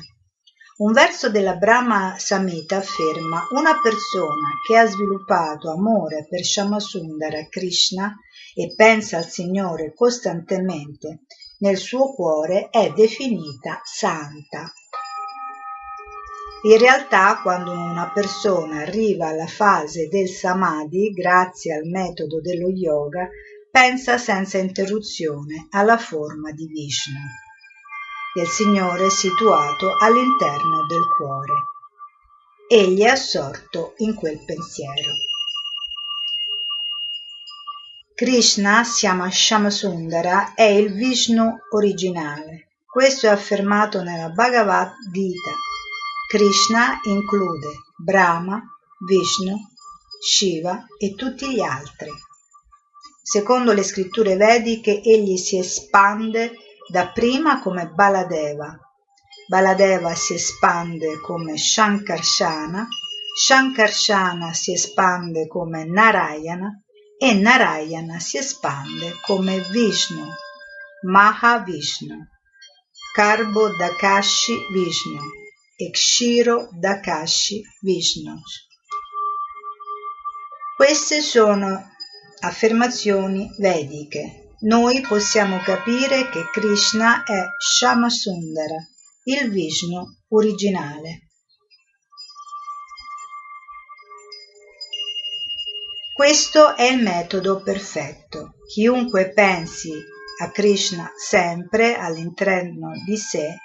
Un verso della Brahma Samhita afferma una persona che ha sviluppato amore per Shamasundara Krishna e pensa al Signore costantemente nel suo cuore è definita santa. In realtà quando una persona arriva alla fase del samadhi, grazie al metodo dello yoga, pensa senza interruzione alla forma di Vishnu del Signore situato all'interno del cuore. Egli è assorto in quel pensiero. Krishna, si chiama Shamasundara, è il Vishnu originale. Questo è affermato nella Bhagavad Gita. Krishna include Brahma, Vishnu, Shiva e tutti gli altri. Secondo le scritture vediche egli si espande dapprima come Baladeva. Baladeva si espande come Shankarshana, Shankarshana si espande come Narayana e Narayana si espande come Vishnu, Mahavishnu, Karbo Dakashi Vishnu e Kshiro Dakashi Vishnu. Queste sono affermazioni vediche noi possiamo capire che Krishna è Shamasundara, il Vishnu originale. Questo è il metodo perfetto. Chiunque pensi a Krishna sempre all'interno di sé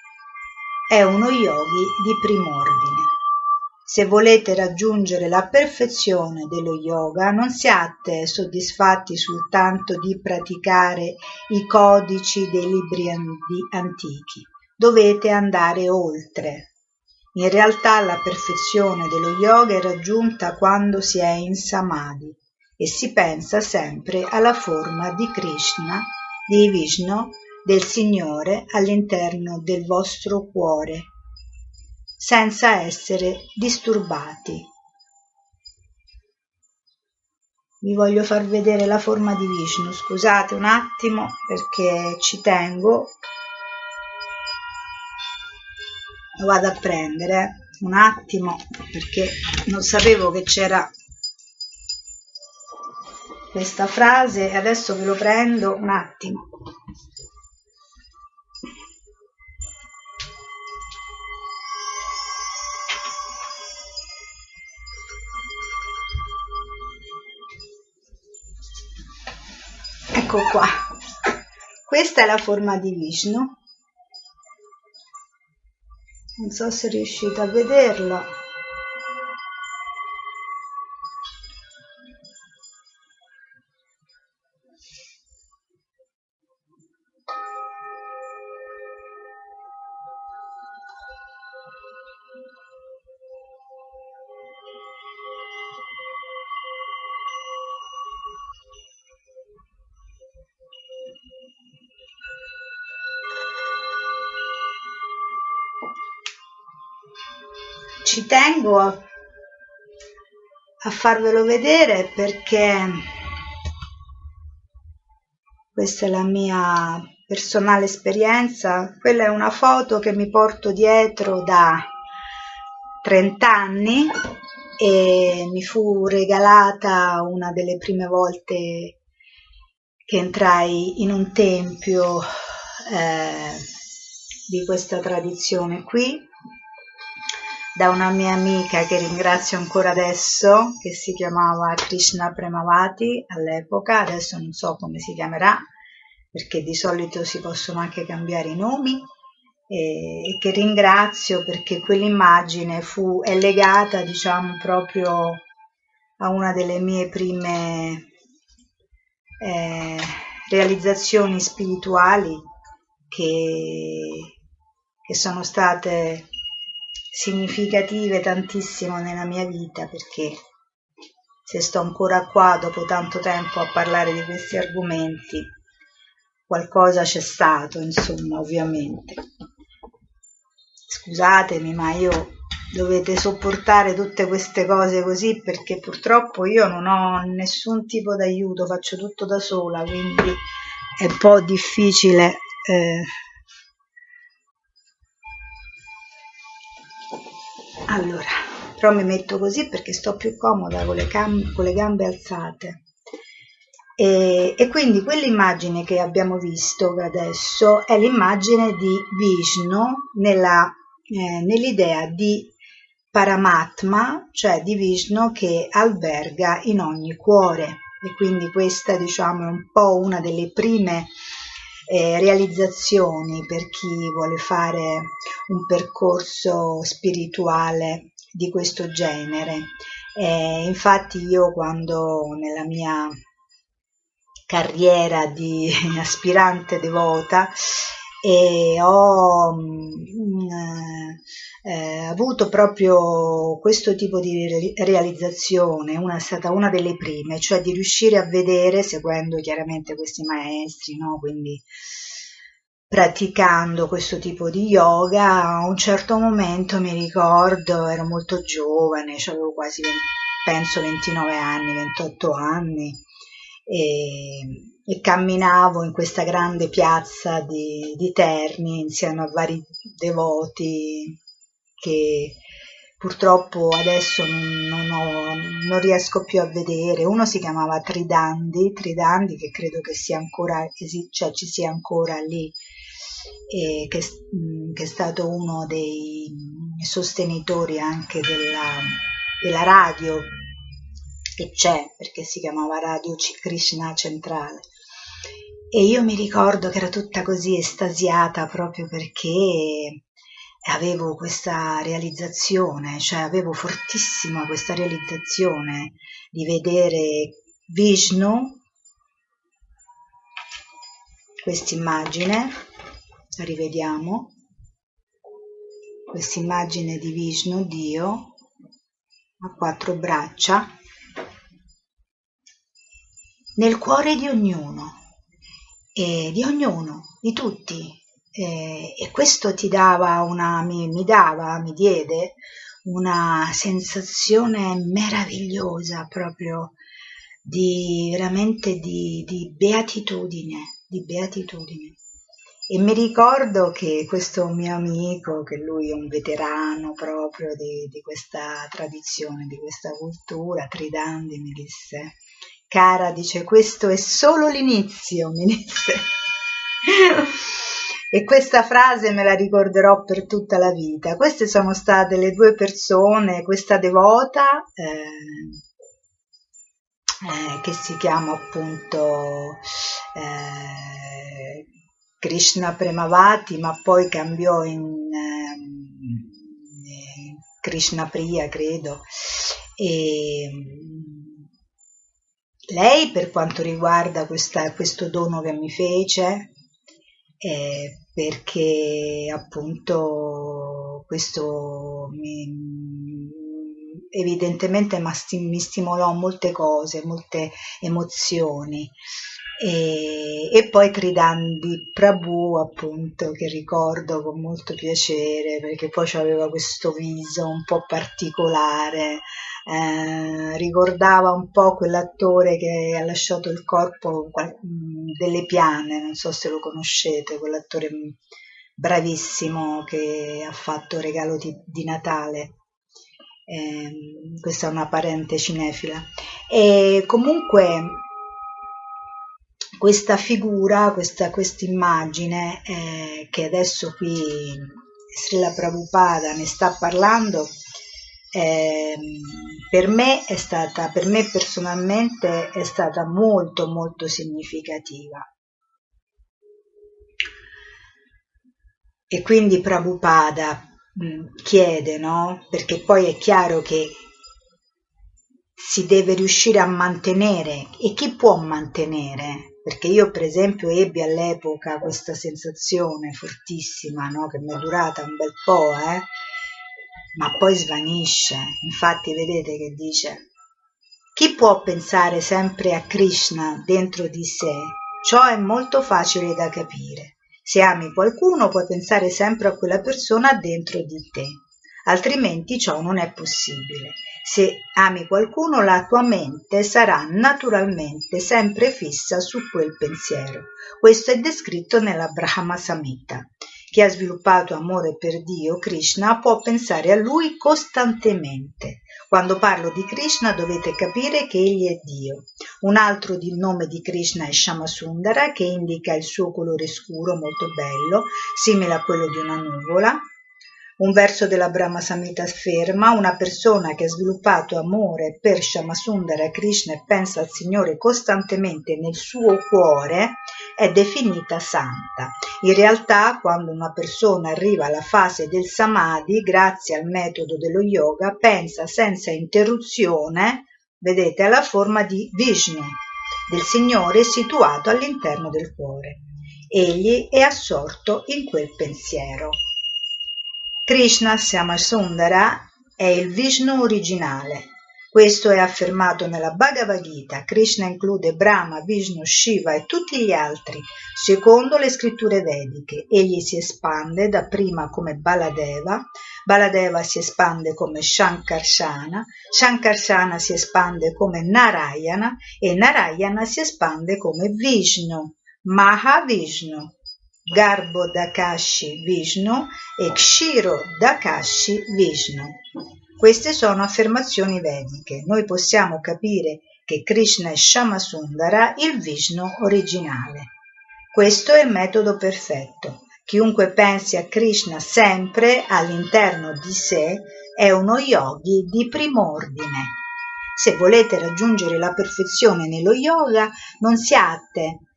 è uno yogi di primo ordine. Se volete raggiungere la perfezione dello yoga, non siate soddisfatti soltanto di praticare i codici dei libri antichi, dovete andare oltre. In realtà la perfezione dello yoga è raggiunta quando si è in samadhi e si pensa sempre alla forma di Krishna, di Vishnu, del Signore all'interno del vostro cuore senza essere disturbati. Vi voglio far vedere la forma di Vishnu, scusate un attimo perché ci tengo. Lo vado a prendere un attimo perché non sapevo che c'era questa frase e adesso ve lo prendo un attimo. Ecco qua. Questa è la forma di Vishnu. Non so se riuscite a vederla tengo a, a farvelo vedere perché questa è la mia personale esperienza. Quella è una foto che mi porto dietro da 30 anni e mi fu regalata una delle prime volte che entrai in un tempio eh, di questa tradizione qui da una mia amica che ringrazio ancora adesso, che si chiamava Krishna Premavati all'epoca, adesso non so come si chiamerà, perché di solito si possono anche cambiare i nomi, e, che ringrazio perché quell'immagine fu, è legata diciamo proprio a una delle mie prime eh, realizzazioni spirituali che, che sono state significative tantissimo nella mia vita perché se sto ancora qua dopo tanto tempo a parlare di questi argomenti qualcosa c'è stato insomma ovviamente scusatemi, ma io dovete sopportare tutte queste cose così perché purtroppo io non ho nessun tipo d'aiuto, faccio tutto da sola, quindi è un po' difficile. Eh. Allora, però mi metto così perché sto più comoda con le, con le gambe alzate. E, e, quindi quell'immagine che abbiamo visto adesso è l'immagine di Vishnu nella, eh, nell'idea di Paramatma, cioè di Vishnu che alberga in ogni cuore. E quindi questa diciamo è un po' una delle prime eh, realizzazioni per chi vuole fare un percorso spirituale di questo genere. Eh, infatti io quando nella mia carriera di aspirante devota e ho mh, mm, eh, avuto proprio questo tipo di realizzazione, una è stata una delle prime, cioè di riuscire a vedere, seguendo chiaramente questi maestri, no? quindi praticando questo tipo di yoga, a un certo momento mi ricordo, ero molto giovane, avevo quasi, penso, 29 anni, 28 anni, e e camminavo in questa grande piazza di, di Terni insieme a vari devoti che purtroppo adesso non, ho, non, riesco più a vedere. Uno si chiamava Tridandi, Tridandi che credo che sia ancora, cioè ci sia ancora lì, che, che è stato uno dei sostenitori anche della, della radio che c'è, perché si chiamava Radio Krishna Centrale. E io mi ricordo che ero tutta così estasiata proprio perché avevo questa realizzazione, cioè avevo fortissima questa realizzazione di vedere Vishnu, quest'immagine, la rivediamo, quest'immagine di Vishnu, Dio, a quattro braccia, nel cuore di ognuno e di ognuno, di tutti. E, e questo ti dava una, mi, mi dava, mi diede una sensazione meravigliosa proprio di veramente di, di beatitudine, di beatitudine. E mi ricordo che questo mio amico, che lui è un veterano proprio di, di questa tradizione, di questa cultura, Tridandi, mi disse, Cara, dice, questo è solo l'inizio, mi disse. e questa frase me la ricorderò per tutta la vita. Queste sono state le due persone, questa devota, eh, eh, che si chiama appunto eh, Krishna Premavati, ma poi cambiò in ehm, Krishna Priya, credo. E, lei per quanto riguarda questa, questo dono che mi fece, eh, perché appunto questo mi, evidentemente mi stimolò molte cose, molte emozioni. E, e, poi Tridandi Prabhu appunto che ricordo con molto piacere perché poi aveva questo viso un po' particolare eh, ricordava un po' quell'attore che ha lasciato il corpo mm, delle piane, non so se lo conoscete, quell'attore mm, bravissimo che ha fatto Regalo di, di Natale. Eh, questa è una parente cinefila. E comunque questa figura, questa immagine eh, che adesso qui Srila Prabhupada ne sta parlando, eh, per me è stata, per me personalmente è stata molto molto significativa. E quindi Prabhupada mm, chiede, no? Perché poi è chiaro che si deve riuscire a mantenere e chi può mantenere? Perché io per esempio ebbi all'epoca questa sensazione fortissima, no? Che mi è durata un bel po', eh? Ma poi svanisce. Infatti vedete che dice, chi può pensare sempre a Krishna dentro di sé? Ciò è molto facile da capire. Se ami qualcuno puoi pensare sempre a quella persona dentro di te, altrimenti ciò non è possibile. Se ami qualcuno la tua mente sarà naturalmente sempre fissa su quel pensiero. Questo è descritto nella Brahma Samhita. Chi ha sviluppato amore per Dio, Krishna, può pensare a lui costantemente. Quando parlo di Krishna dovete capire che egli è Dio. Un altro di nome di Krishna è Shamasundara, che indica il suo colore scuro molto bello, simile a quello di una nuvola. Un verso della Brahma Samhita afferma una persona che ha sviluppato amore per Shamasundara Krishna e pensa al Signore costantemente nel suo cuore è definita santa. In realtà quando una persona arriva alla fase del samadhi, grazie al metodo dello yoga, pensa senza interruzione, vedete, alla forma di Vishnu, del Signore situato all'interno del cuore. Egli è assorto in quel pensiero. Krishna Syamasundara è il Vishnu originale. Questo è affermato nella Bhagavad Gita. Krishna include Brahma, Vishnu, Shiva e tutti gli altri, secondo le scritture vediche. Egli si espande dapprima come Baladeva, Baladeva si espande come Shankarshana, Shankarshana si espande come Narayana e Narayana si espande come Vishnu, Mahavishnu. Garbo Dakashi Vishnu e Kshiro Dakashi Vishnu. Queste sono affermazioni vediche. Noi possiamo capire che Krishna è Shamasundara, il Vishnu originale. Questo è il metodo perfetto. Chiunque pensi a Krishna sempre all'interno di sé è uno yogi di prim'ordine. Se volete raggiungere la perfezione nello yoga, non siate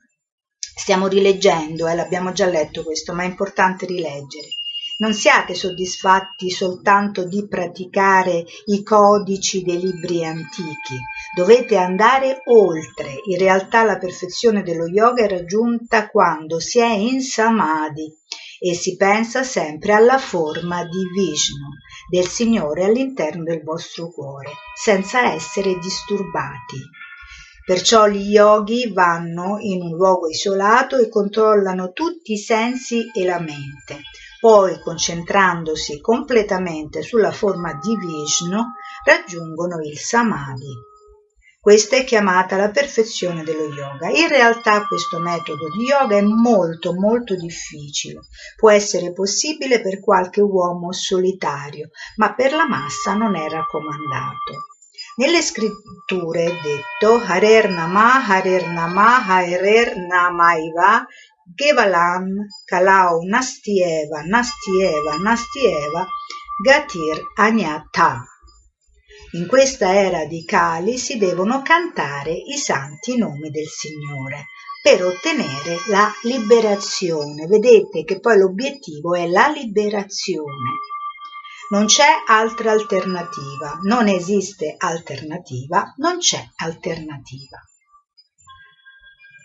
Stiamo rileggendo, eh, l'abbiamo già letto questo, ma è importante rileggere. Non siate soddisfatti soltanto di praticare i codici dei libri antichi, dovete andare oltre. In realtà la perfezione dello yoga è raggiunta quando si è in samadhi e si pensa sempre alla forma di Vishnu, del Signore all'interno del vostro cuore, senza essere disturbati. Perciò gli yogi vanno in un luogo isolato e controllano tutti i sensi e la mente. Poi, concentrandosi completamente sulla forma di Vishnu, raggiungono il samadhi. Questa è chiamata la perfezione dello yoga. In realtà questo metodo di yoga è molto molto difficile. Può essere possibile per qualche uomo solitario, ma per la massa non è raccomandato. Nelle scritture è detto Harer Nama, Harer Nama, Harer Namaiva, Gevalan, Kalau, Nastieva, Nastieva, Nastieva, Gatir Anyata. In questa era di Kali si devono cantare i santi nomi del Signore per ottenere la liberazione. Vedete che poi l'obiettivo è la liberazione. Non c'è altra alternativa, non esiste alternativa, non c'è alternativa.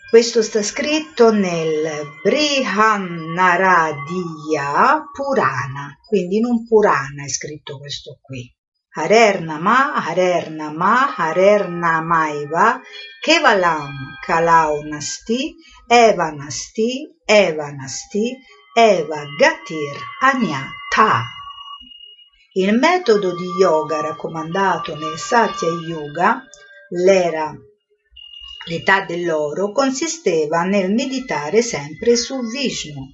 Questo sta scritto nel Brihannaradya Purana, quindi in un Purana è scritto questo qui. Harernama, Harernama, Harernamaiva, Kevalam Kalaunasti, Evanasti, Evanasti, Eva Gatir Anyata. Il metodo di yoga raccomandato nel Satya Yuga, l'era l'età dell'oro, consisteva nel meditare sempre su Vishnu.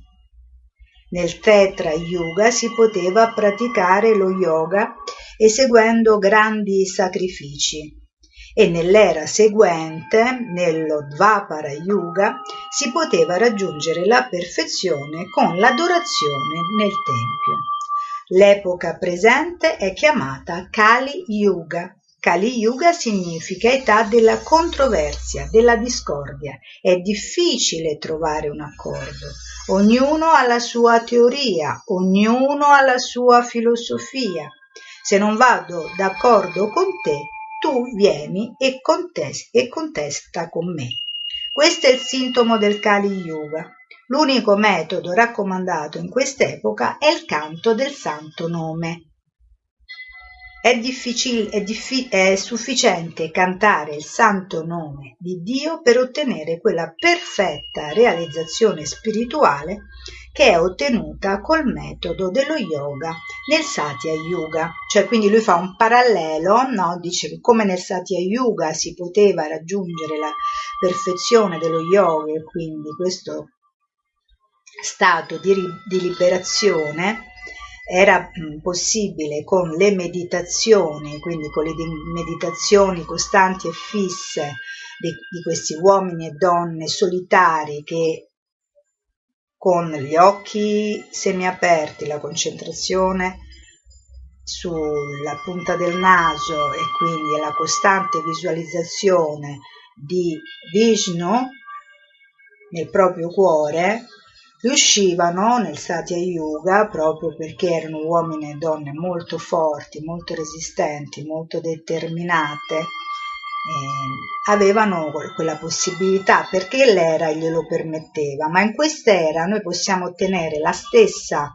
Nel Tetra Yuga si poteva praticare lo yoga eseguendo grandi sacrifici e nell'era seguente, nello Dvapara Yuga, si poteva raggiungere la perfezione con l'adorazione nel Tempio. L'epoca presente è chiamata Kali Yuga. Kali Yuga significa età della controversia, della discordia. È difficile trovare un accordo. Ognuno ha la sua teoria, ognuno ha la sua filosofia. Se non vado d'accordo con te, tu vieni e, contest- contesta con me. Questo è il sintomo del Kali Yuga. L'unico metodo raccomandato in quest'epoca è il canto del santo nome. è, è, è sufficiente cantare il santo nome di Dio per ottenere quella perfetta realizzazione spirituale che è ottenuta col metodo dello yoga nel Satya Yuga. Cioè, quindi lui fa un parallelo, no? dice che come nel Satya Yuga si poteva raggiungere la perfezione dello yoga e quindi questo stato di, di liberazione era possibile con le meditazioni, quindi con le meditazioni costanti e fisse di, di questi uomini e donne solitari che con gli occhi semiaperti, la concentrazione sulla punta del naso e quindi la costante visualizzazione di Vishnu nel proprio cuore, riuscivano nel Satya Yuga, proprio perché erano uomini e donne molto forti, molto resistenti, molto determinate, eh, avevano quella possibilità perché l'era glielo permetteva, ma in questa era noi possiamo ottenere la stessa,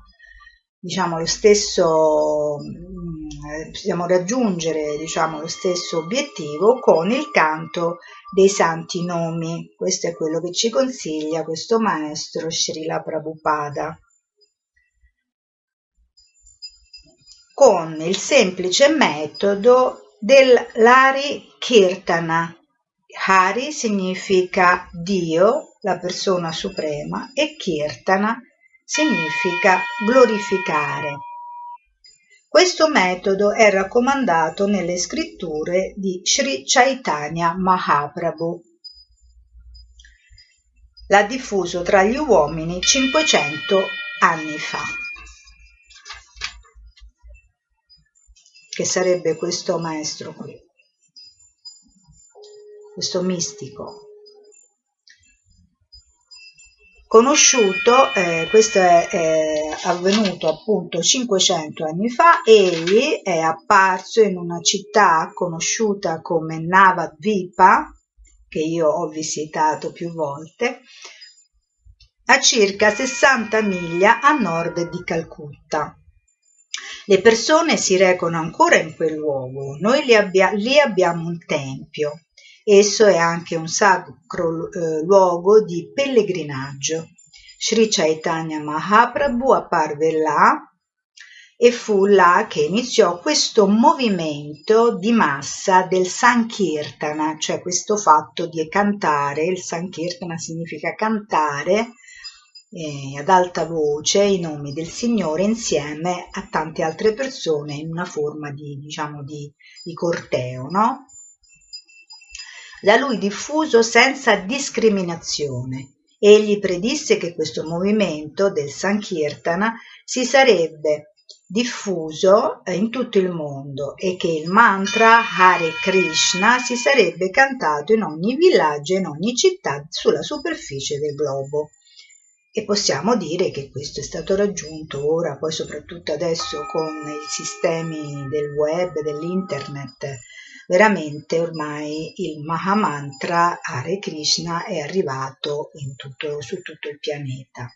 diciamo, lo stesso, mm, possiamo raggiungere diciamo, lo stesso obiettivo con il canto dei santi nomi. Questo è quello che ci consiglia questo maestro Srila Prabhupada. Con il semplice metodo dell'Ari Kirtana. Hari significa Dio, la persona suprema, e Kirtana significa glorificare. Questo metodo è raccomandato nelle scritture di Sri Chaitanya Mahaprabhu. L'ha diffuso tra gli uomini 500 anni fa. che sarebbe questo maestro qui, questo mistico. Conosciuto, eh, questo è, è avvenuto appunto 500 anni fa, egli è apparso in una città conosciuta come Navadvipa, che io ho visitato più volte, a circa 60 miglia a nord di Calcutta. Le persone si recano ancora in quel luogo, noi lì, abbia, lì abbiamo un tempio, esso è anche un sacro eh, luogo di pellegrinaggio. Sri Chaitanya Mahaprabhu apparve là e fu là che iniziò questo movimento di massa del Sankirtana, cioè questo fatto di cantare, il Sankirtana significa cantare eh, ad alta voce i nomi del Signore insieme a tante altre persone in una forma di, diciamo, di, di corteo, no? Da lui diffuso senza discriminazione. Egli predisse che questo movimento del Sankirtana si sarebbe diffuso in tutto il mondo e che il mantra Hare Krishna si sarebbe cantato in ogni villaggio e in ogni città sulla superficie del globo e possiamo dire che questo è stato raggiunto ora, poi soprattutto adesso con i sistemi del web, dell'internet, veramente ormai il Mahamantra Hare Krishna è arrivato tutto, su tutto il pianeta.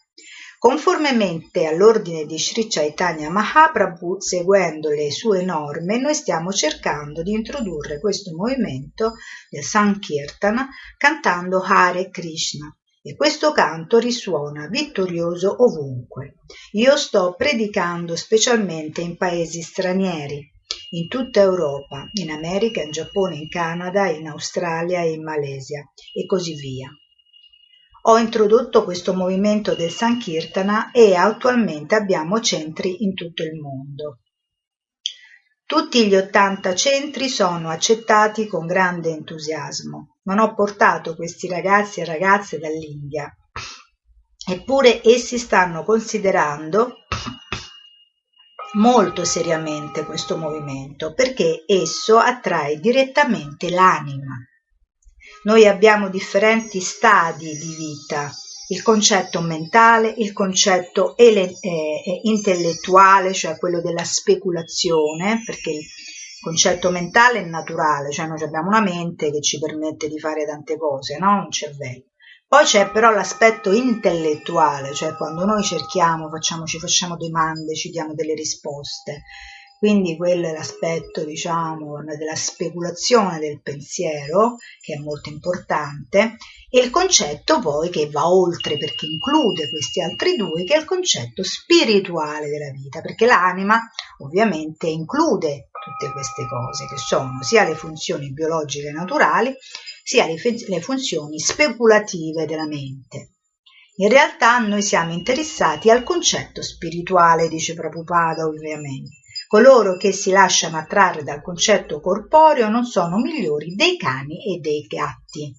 Conformemente all'ordine di Sri Chaitanya Mahaprabhu, seguendo le sue norme, noi stiamo cercando di introdurre questo movimento del Sankirtana cantando Hare Krishna e questo canto risuona vittorioso ovunque. Io sto predicando specialmente in paesi stranieri, in tutta Europa, in America, in Giappone, in Canada, in Australia e in Malesia e così via. Ho introdotto questo movimento del Sankirtana e attualmente abbiamo centri in tutto il mondo. Tutti gli 80 centri sono accettati con grande entusiasmo. Non ho portato questi ragazzi e ragazze dall'India, eppure essi stanno considerando molto seriamente questo movimento perché esso attrae direttamente l'anima. Noi abbiamo differenti stadi di vita il concetto mentale, il concetto ele- eh, intellettuale, cioè quello della speculazione, perché il concetto mentale è naturale, cioè noi abbiamo una mente che ci permette di fare tante cose, no? un cervello. Poi c'è però l'aspetto intellettuale, cioè quando noi cerchiamo, facciamo, ci facciamo domande, ci diamo delle risposte, quindi quello è l'aspetto, diciamo, della speculazione del pensiero, che è molto importante, e il concetto poi che va oltre perché include questi altri due, che è il concetto spirituale della vita, perché l'anima ovviamente include tutte queste cose, che sono sia le funzioni biologiche naturali, sia le, le funzioni speculative della mente. In realtà noi siamo interessati al concetto spirituale, dice Prabhupada ovviamente, Coloro che si lasciano attrarre dal concetto corporeo non sono migliori dei cani e dei gatti.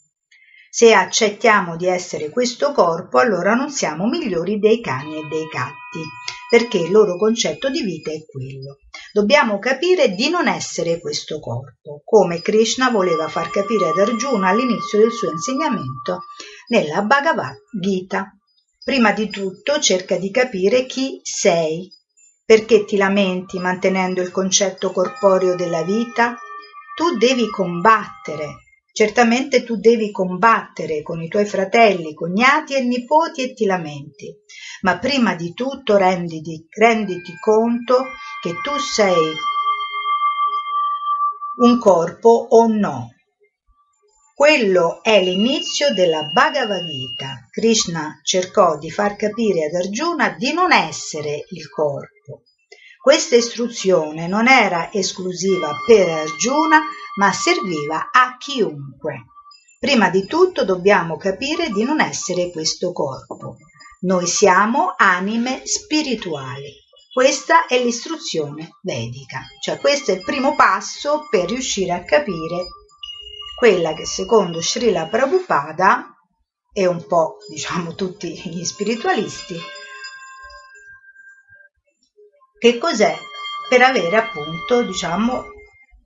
Se accettiamo di essere questo corpo, allora non siamo migliori dei cani e dei gatti, perché il loro concetto di vita è quello. Dobbiamo capire di non essere questo corpo, come Krishna voleva far capire ad Arjuna all'inizio del suo insegnamento nella Bhagavad Gita. Prima di tutto cerca di capire chi sei, perché ti lamenti mantenendo il concetto corporeo della vita? Tu devi combattere. Certamente tu devi combattere con i tuoi fratelli, cognati e nipoti e ti lamenti. Ma prima di tutto renditi, renditi conto che tu sei un corpo o no. Quello è l'inizio della Bhagavad Gita. Krishna cercò di far capire ad Arjuna di non essere il corpo. Questa istruzione non era esclusiva per Arjuna, ma serviva a chiunque. Prima di tutto dobbiamo capire di non essere questo corpo. Noi siamo anime spirituali. Questa è l'istruzione vedica, cioè questo è il primo passo per riuscire a capire quella che secondo Srila Prabhupada e un po' diciamo tutti gli spiritualisti che cos'è per avere appunto diciamo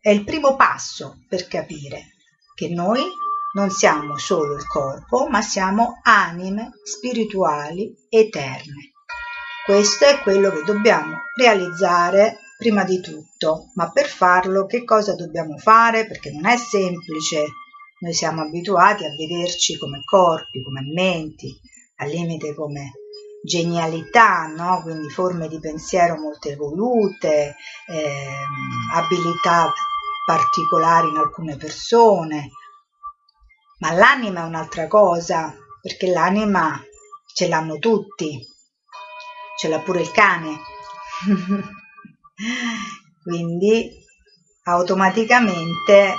è il primo passo per capire che noi non siamo solo il corpo ma siamo anime spirituali eterne questo è quello che dobbiamo realizzare prima di tutto, ma per farlo che cosa dobbiamo fare? Perché non è semplice, noi siamo abituati a vederci come corpi, come menti, al limite come genialità, no? quindi forme di pensiero molto evolute, ehm, abilità particolari in alcune persone, ma l'anima è un'altra cosa, perché l'anima ce l'hanno tutti, ce l'ha pure il cane. Quindi automaticamente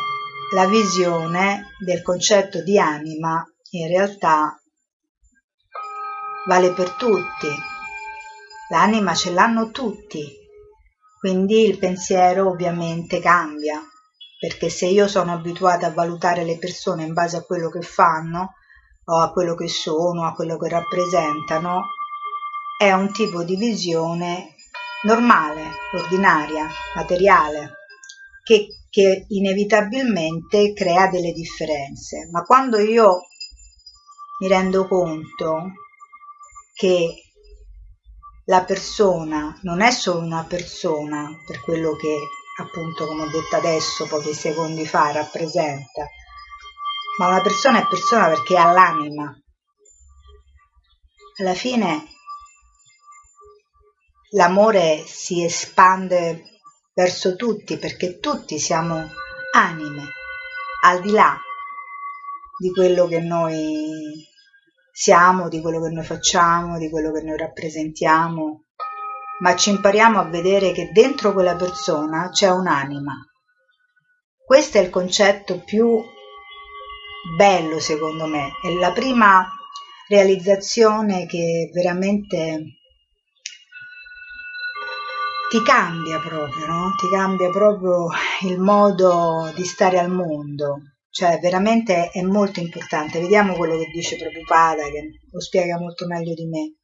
la visione del concetto di anima in realtà vale per tutti. L'anima ce l'hanno tutti, quindi il pensiero ovviamente cambia, perché se io sono abituata a valutare le persone in base a quello che fanno, o a quello che sono, a quello che rappresentano, è un tipo di visione normale, ordinaria, materiale, che, che inevitabilmente crea delle differenze. Ma quando io mi rendo conto che la persona non è solo una persona per quello che appunto come ho detto adesso pochi secondi fa rappresenta. Ma una persona è persona perché ha l'anima. Alla fine l'amore si espande verso tutti perché tutti siamo anime, al di là di quello che noi siamo, di quello che noi facciamo, di quello che noi rappresentiamo, ma ci impariamo a vedere che dentro quella persona c'è un'anima. Questo è il concetto più bello secondo me, è la prima realizzazione che veramente ti cambia proprio, no? Ti cambia proprio il modo di stare al mondo. Cioè, veramente è molto importante. Vediamo quello che dice Prabhupada, che lo spiega molto meglio di me.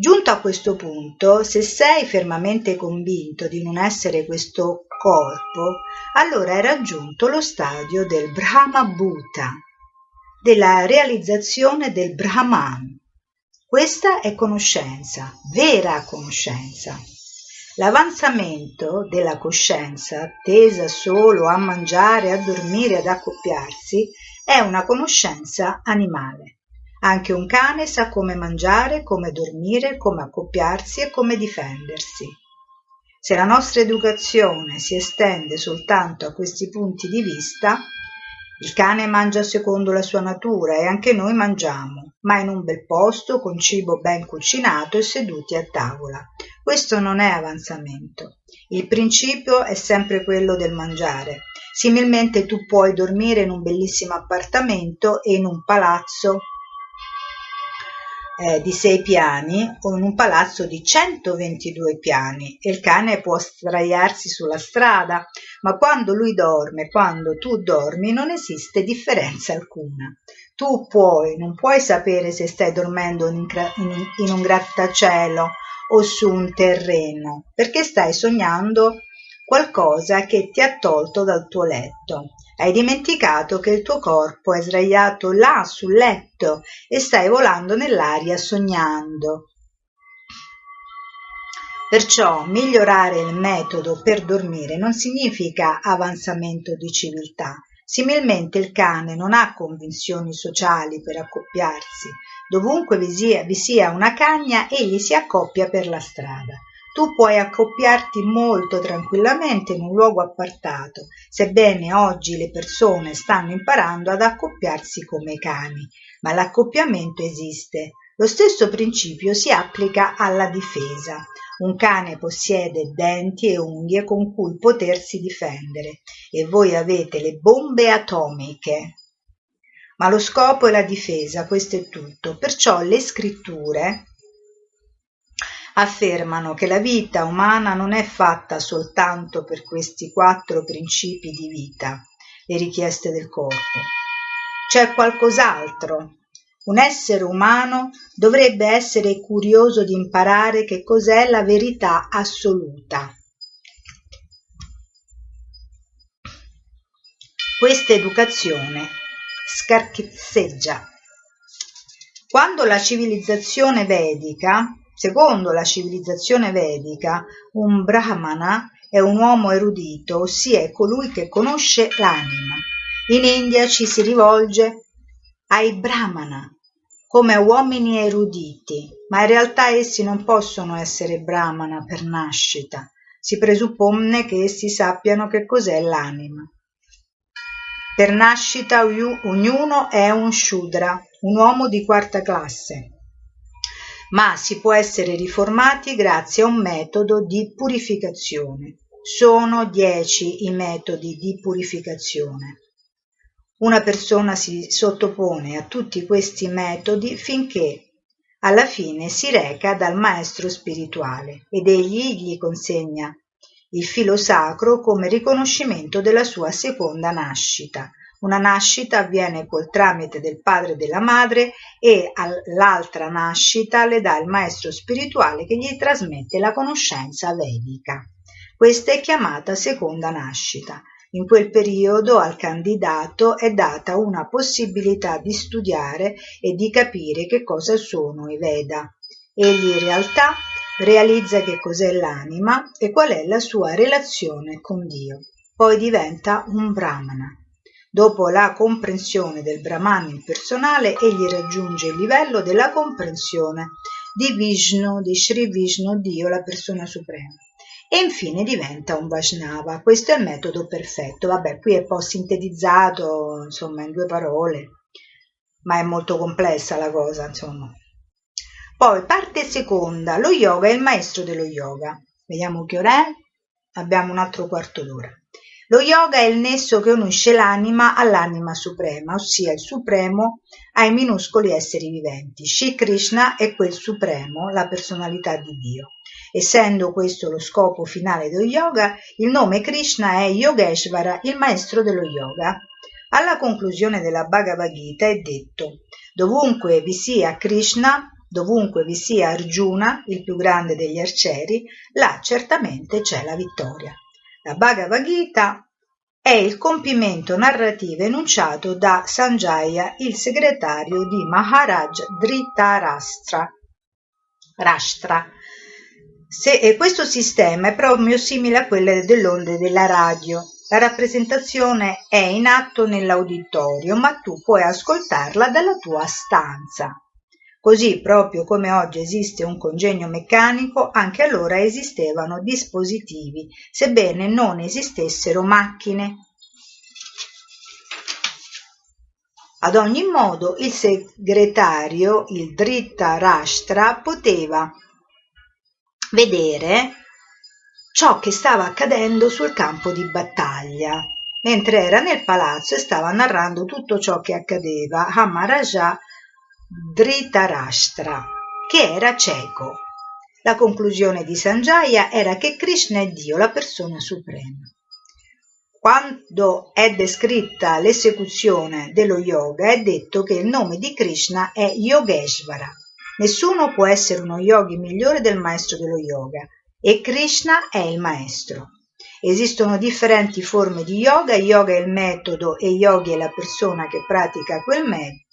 Giunto a questo punto, se sei fermamente convinto di non essere questo corpo, allora hai raggiunto lo stadio del Brahma Bhuta, della realizzazione del Brahman. Questa è conoscenza, vera conoscenza. L'avanzamento della coscienza, tesa solo a mangiare, a dormire, ad accoppiarsi, è una conoscenza animale. Anche un cane sa come mangiare, come dormire, come accoppiarsi e come difendersi. Se la nostra educazione si estende soltanto a questi punti di vista, il cane mangia secondo la sua natura e anche noi mangiamo, ma in un bel posto, con cibo ben cucinato e seduti a tavola. Questo non è avanzamento. Il principio è sempre quello del mangiare. Similmente tu puoi dormire in un bellissimo appartamento e in un palazzo eh, di sei piani in un palazzo di 122 piani e il cane può straiarsi sulla strada, ma quando lui dorme, quando tu dormi, non esiste differenza alcuna. Tu puoi, non puoi sapere se stai dormendo in, in, in un grattacielo o su un terreno, perché stai sognando qualcosa che ti ha tolto dal tuo letto. Hai dimenticato che il tuo corpo è sdraiato là sul letto e stai volando nell'aria sognando. Perciò migliorare il metodo per dormire non significa avanzamento di civiltà. Similmente il cane non ha convinzioni sociali per accoppiarsi. Dovunque vi sia, vi sia una cagna, egli si accoppia per la strada tu puoi accoppiarti molto tranquillamente in un luogo appartato, sebbene oggi le persone stanno imparando ad accoppiarsi come cani, ma l'accoppiamento esiste. Lo stesso principio si applica alla difesa. Un cane possiede denti e unghie con cui potersi difendere e voi avete le bombe atomiche. Ma lo scopo è la difesa, questo è tutto. Perciò le scritture affermano che la vita umana non è fatta soltanto per questi quattro principi di vita, le richieste del corpo. C'è qualcos'altro. Un essere umano dovrebbe essere curioso di imparare che cos'è la verità assoluta. Questa educazione scarcheggia. Quando la civilizzazione vedica Secondo la civilizzazione vedica, un brahmana è un uomo erudito, ossia è colui che conosce l'anima. In India ci si rivolge ai brahmana come uomini eruditi, ma in realtà essi non possono essere brahmana per nascita. Si presuppone che essi sappiano che cos'è l'anima. Per nascita ognuno è un shudra, un uomo di quarta classe ma si può essere riformati grazie a un metodo di purificazione. Sono dieci i metodi di purificazione. Una persona si sottopone a tutti questi metodi finché alla fine si reca dal maestro spirituale ed egli gli consegna il filo sacro come riconoscimento della sua seconda nascita, una nascita avviene col tramite del padre e della madre e all'altra nascita le dà il maestro spirituale che gli trasmette la conoscenza vedica. Questa è chiamata seconda nascita. In quel periodo al candidato è data una possibilità di studiare e di capire che cosa sono i Veda. Egli in realtà realizza che cos'è l'anima e qual è la sua relazione con Dio. Poi diventa un brahmana. Dopo la comprensione del Brahman impersonale, egli raggiunge il livello della comprensione di Vishnu, di Sri Vishnu, Dio, la persona suprema. E infine diventa un Vaishnava. Questo è il metodo perfetto. Vabbè, qui è un po' sintetizzato, insomma, in due parole, ma è molto complessa la cosa, insomma. Poi, parte seconda, lo yoga è il maestro dello yoga. Vediamo che ora è. Abbiamo un altro quarto d'ora. Lo yoga è il nesso che unisce l'anima all'anima suprema, ossia il supremo ai minuscoli esseri viventi. Shri Krishna è quel supremo, la personalità di Dio. Essendo questo lo scopo finale dello yoga, il nome Krishna è Yogeshvara, il maestro dello yoga. Alla conclusione della Bhagavad Gita è detto: Dovunque vi sia Krishna, dovunque vi sia Arjuna, il più grande degli arcieri, là certamente c'è la vittoria. La Bhagavad Gita è il compimento narrativo enunciato da Sanjaya, il segretario di Maharaj Dhritarashtra. Rashtra. Se, questo sistema è proprio simile a quello delle onde della radio. La rappresentazione è in atto nell'auditorio, ma tu puoi ascoltarla dalla tua stanza. Così, proprio come oggi esiste un congegno meccanico, anche allora esistevano dispositivi, sebbene non esistessero macchine. Ad ogni modo, il segretario, il Dritta Rashtra, poteva vedere ciò che stava accadendo sul campo di battaglia. Mentre era nel palazzo e stava narrando tutto ciò che accadeva a Maharaja Dhritarashtra, che era cieco. La conclusione di Sanjaya era che Krishna è Dio, la persona suprema. Quando è descritta l'esecuzione dello yoga è detto che il nome di Krishna è Yogeshvara. Nessuno può essere uno yogi migliore del maestro dello yoga e Krishna è il maestro. Esistono differenti forme di yoga, yoga è il metodo e yogi è la persona che pratica quel metodo.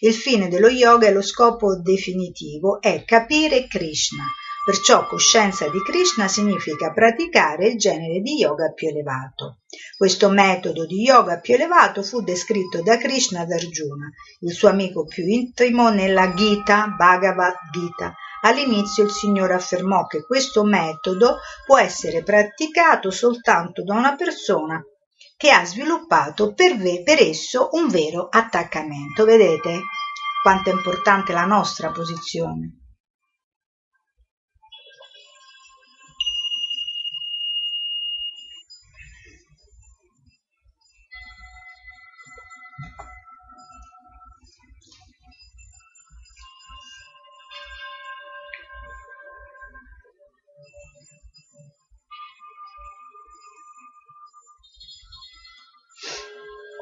Il fine dello yoga e lo scopo definitivo è capire Krishna, Perciò coscienza di Krishna significa praticare il genere di yoga più elevato. Questo metodo di yoga più elevato fu descritto da Krishna ad Arjuna, il suo amico più intimo, nella Gita, Bhagavad Gita. All'inizio il Signore affermò che questo metodo può essere praticato soltanto da una persona che ha sviluppato per, per esso un vero attaccamento. Vedete quanto è importante la nostra posizione.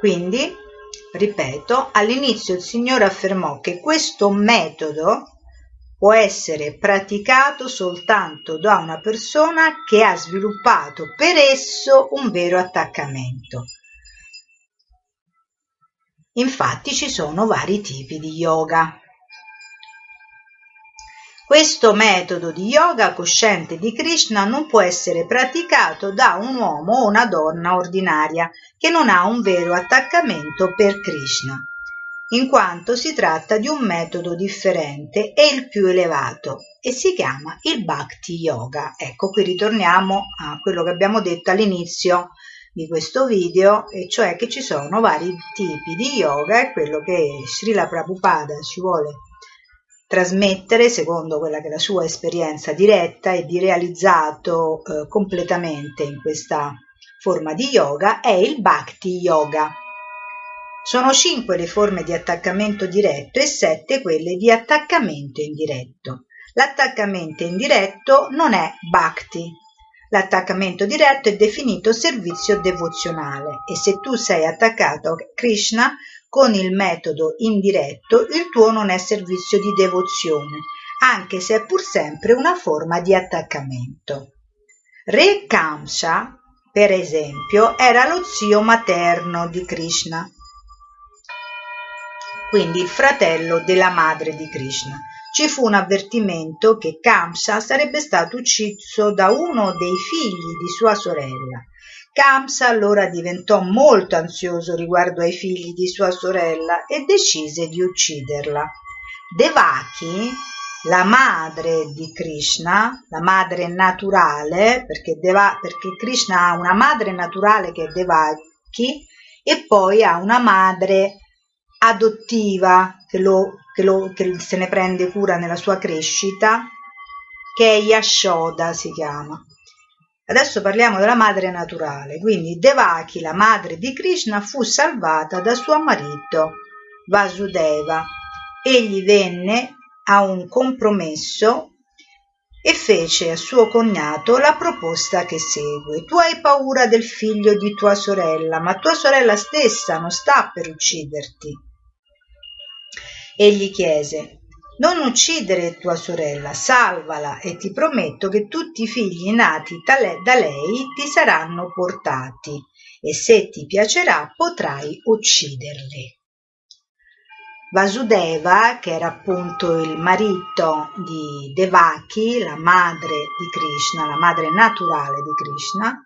Quindi, ripeto, all'inizio il Signore affermò che questo metodo può essere praticato soltanto da una persona che ha sviluppato per esso un vero attaccamento. Infatti ci sono vari tipi di yoga. Questo metodo di yoga cosciente di Krishna non può essere praticato da un uomo o una donna ordinaria che non ha un vero attaccamento per Krishna, in quanto si tratta di un metodo differente e il più elevato e si chiama il Bhakti Yoga. Ecco, qui ritorniamo a quello che abbiamo detto all'inizio di questo video, e cioè che ci sono vari tipi di yoga e quello che Srila Prabhupada ci vuole trasmettere secondo quella che è la sua esperienza diretta e di realizzato eh, completamente in questa forma di yoga è il Bhakti Yoga. Sono cinque le forme di attaccamento diretto e sette quelle di attaccamento indiretto. L'attaccamento indiretto non è Bhakti. L'attaccamento diretto è definito servizio devozionale e se tu sei attaccato a Krishna con il metodo indiretto il tuo non è servizio di devozione, anche se è pur sempre una forma di attaccamento. Re Kamsa, per esempio, era lo zio materno di Krishna, quindi il fratello della madre di Krishna. Ci fu un avvertimento che Kamsa sarebbe stato ucciso da uno dei figli di sua sorella Kamsa allora diventò molto ansioso riguardo ai figli di sua sorella e decise di ucciderla. Devaki, la madre di Krishna, la madre naturale, perché, Deva, perché Krishna ha una madre naturale che è Devaki e poi ha una madre adottiva che, lo, che, lo, che se ne prende cura nella sua crescita, che è Yashoda si chiama. Adesso parliamo della madre naturale, quindi Devaki, la madre di Krishna, fu salvata da suo marito Vasudeva. Egli venne a un compromesso e fece a suo cognato la proposta che segue. Tu hai paura del figlio di tua sorella, ma tua sorella stessa non sta per ucciderti. Egli chiese, non uccidere tua sorella, salvala e ti prometto che tutti i figli nati da lei ti saranno portati e se ti piacerà potrai ucciderli. Vasudeva, che era appunto il marito di Devaki, la madre di Krishna, la madre naturale di Krishna,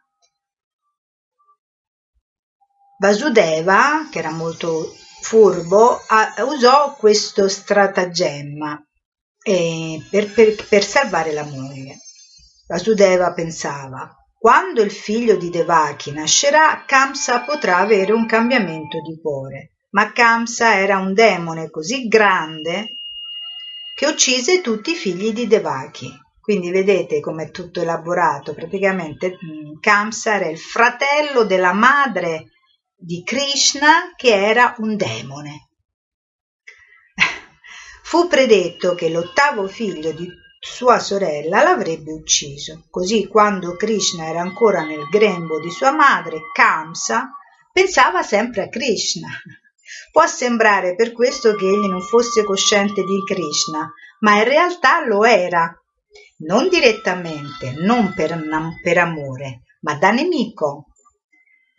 Vasudeva, che era molto furbo usò questo stratagemma eh, per, per, per salvare la moglie. Vasudeva pensava, quando il figlio di Devaki nascerà, Kamsa potrà avere un cambiamento di cuore. Ma Kamsa era un demone così grande che uccise tutti i figli di Devaki. Quindi vedete com'è tutto elaborato. Praticamente mm, Kamsa era il fratello della madre di Krishna che era un demone. Fu predetto che l'ottavo figlio di sua sorella l'avrebbe ucciso. Così quando Krishna era ancora nel grembo di sua madre, Kamsa pensava sempre a Krishna. Può sembrare per questo che egli non fosse cosciente di Krishna, ma in realtà lo era non direttamente, non per, per amore, ma da nemico.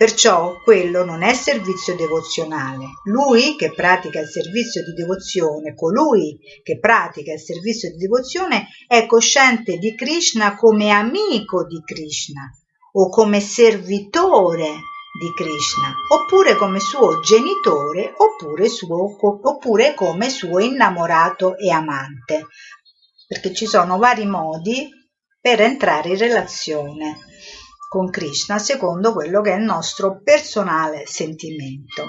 Perciò quello non è servizio devozionale. Lui che pratica il servizio di devozione, colui che pratica il servizio di devozione è cosciente di Krishna come amico di Krishna o come servitore di Krishna, oppure come suo genitore, oppure, suo, oppure come suo innamorato e amante perché ci sono vari modi per entrare in relazione con Krishna secondo quello che è il nostro personale sentimento.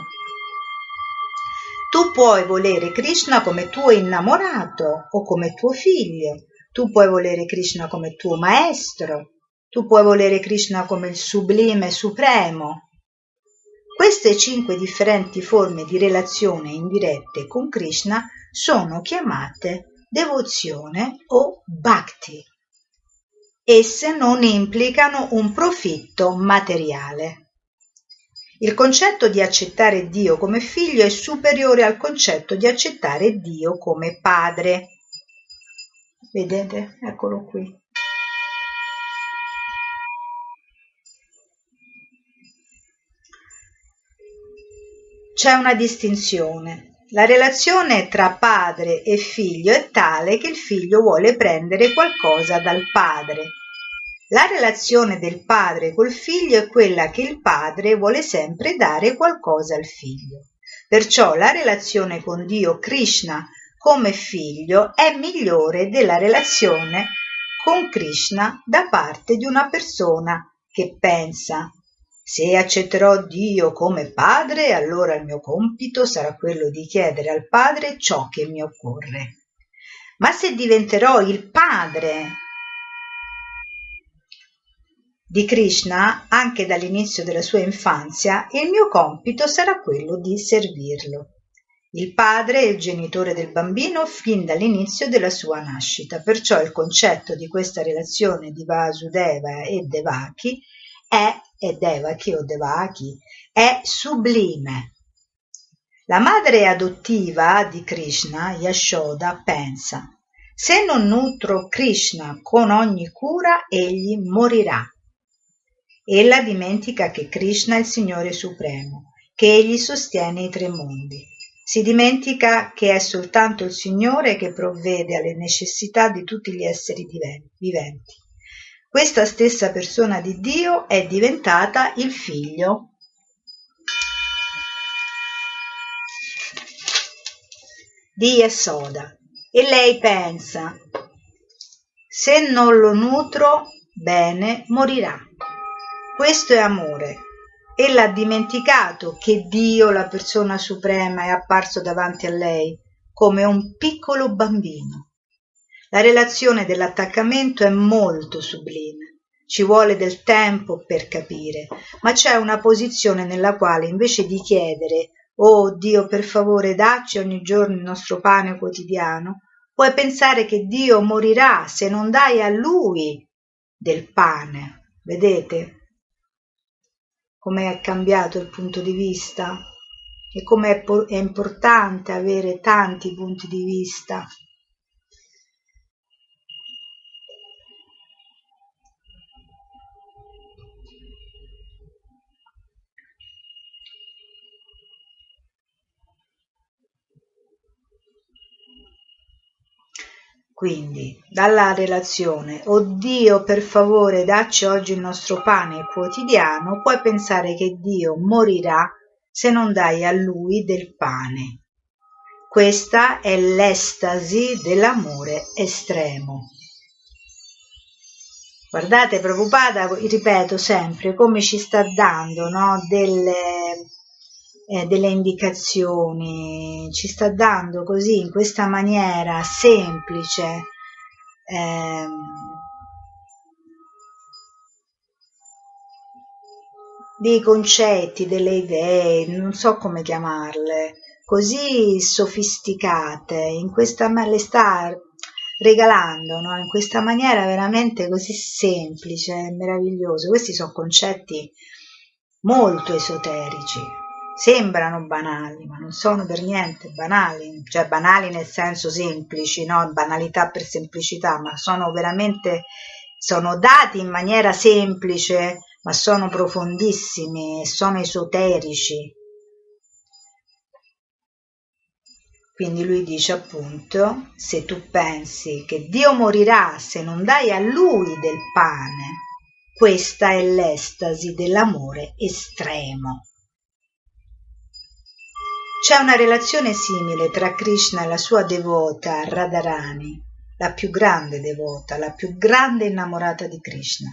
Tu puoi volere Krishna come tuo innamorato o come tuo figlio, tu puoi volere Krishna come tuo maestro, tu puoi volere Krishna come il sublime supremo. Queste cinque differenti forme di relazione indirette con Krishna sono chiamate devozione o bhakti. Esse non implicano un profitto materiale. Il concetto di accettare Dio come figlio è superiore al concetto di accettare Dio come padre. Vedete? Eccolo qui. C'è una distinzione la relazione tra padre e figlio è tale che il figlio vuole prendere qualcosa dal padre. La relazione del padre col figlio è quella che il padre vuole sempre dare qualcosa al figlio. Perciò la relazione con Dio Krishna come figlio è migliore della relazione con Krishna da parte di una persona che pensa se accetterò Dio come padre, allora il mio compito sarà quello di chiedere al padre ciò che mi occorre. Ma se diventerò il padre di Krishna anche dall'inizio della sua infanzia, il mio compito sarà quello di servirlo. Il padre è il genitore del bambino fin dall'inizio della sua nascita, perciò il concetto di questa relazione di Vasudeva e Devaki è e Devaki o Devaki è sublime. La madre adottiva di Krishna, Yashoda, pensa se non nutro Krishna con ogni cura, egli morirà. Ella dimentica che Krishna è il Signore Supremo, che egli sostiene i tre mondi. Si dimentica che è soltanto il Signore che provvede alle necessità di tutti gli esseri viventi. Questa stessa persona di Dio è diventata il figlio di Yesoda e lei pensa se non lo nutro bene morirà. Questo è amore. Ella ha dimenticato che Dio, la persona suprema, è apparso davanti a lei come un piccolo bambino. La relazione dell'attaccamento è molto sublime. Ci vuole del tempo per capire, ma c'è una posizione nella quale invece di chiedere Oh Dio, per favore, dacci ogni giorno il nostro pane quotidiano, puoi pensare che Dio morirà se non dai a Lui del pane. Vedete come è cambiato il punto di vista e come è importante avere tanti punti di vista. Quindi, dalla relazione "Oh Dio, per favore, dacci oggi il nostro pane quotidiano", puoi pensare che Dio morirà se non dai a lui del pane. Questa è l'estasi dell'amore estremo. Guardate, Prabhupada, ripeto sempre, come ci sta dando no, delle, eh, delle indicazioni, ci sta dando così, in questa maniera semplice, ehm, dei concetti, delle idee, non so come chiamarle, così sofisticate, in questa le sta regalando no? in questa maniera veramente così semplice e meraviglioso. Questi sono concetti molto esoterici, sembrano banali, ma non sono per niente banali, cioè banali nel senso semplici, no? banalità per semplicità, ma sono veramente, sono dati in maniera semplice, ma sono profondissimi, sono esoterici. Quindi lui dice appunto, se tu pensi che Dio morirà se non dai a lui del pane, questa è l'estasi dell'amore estremo. C'è una relazione simile tra Krishna e la sua devota Radharani, la più grande devota, la più grande innamorata di Krishna.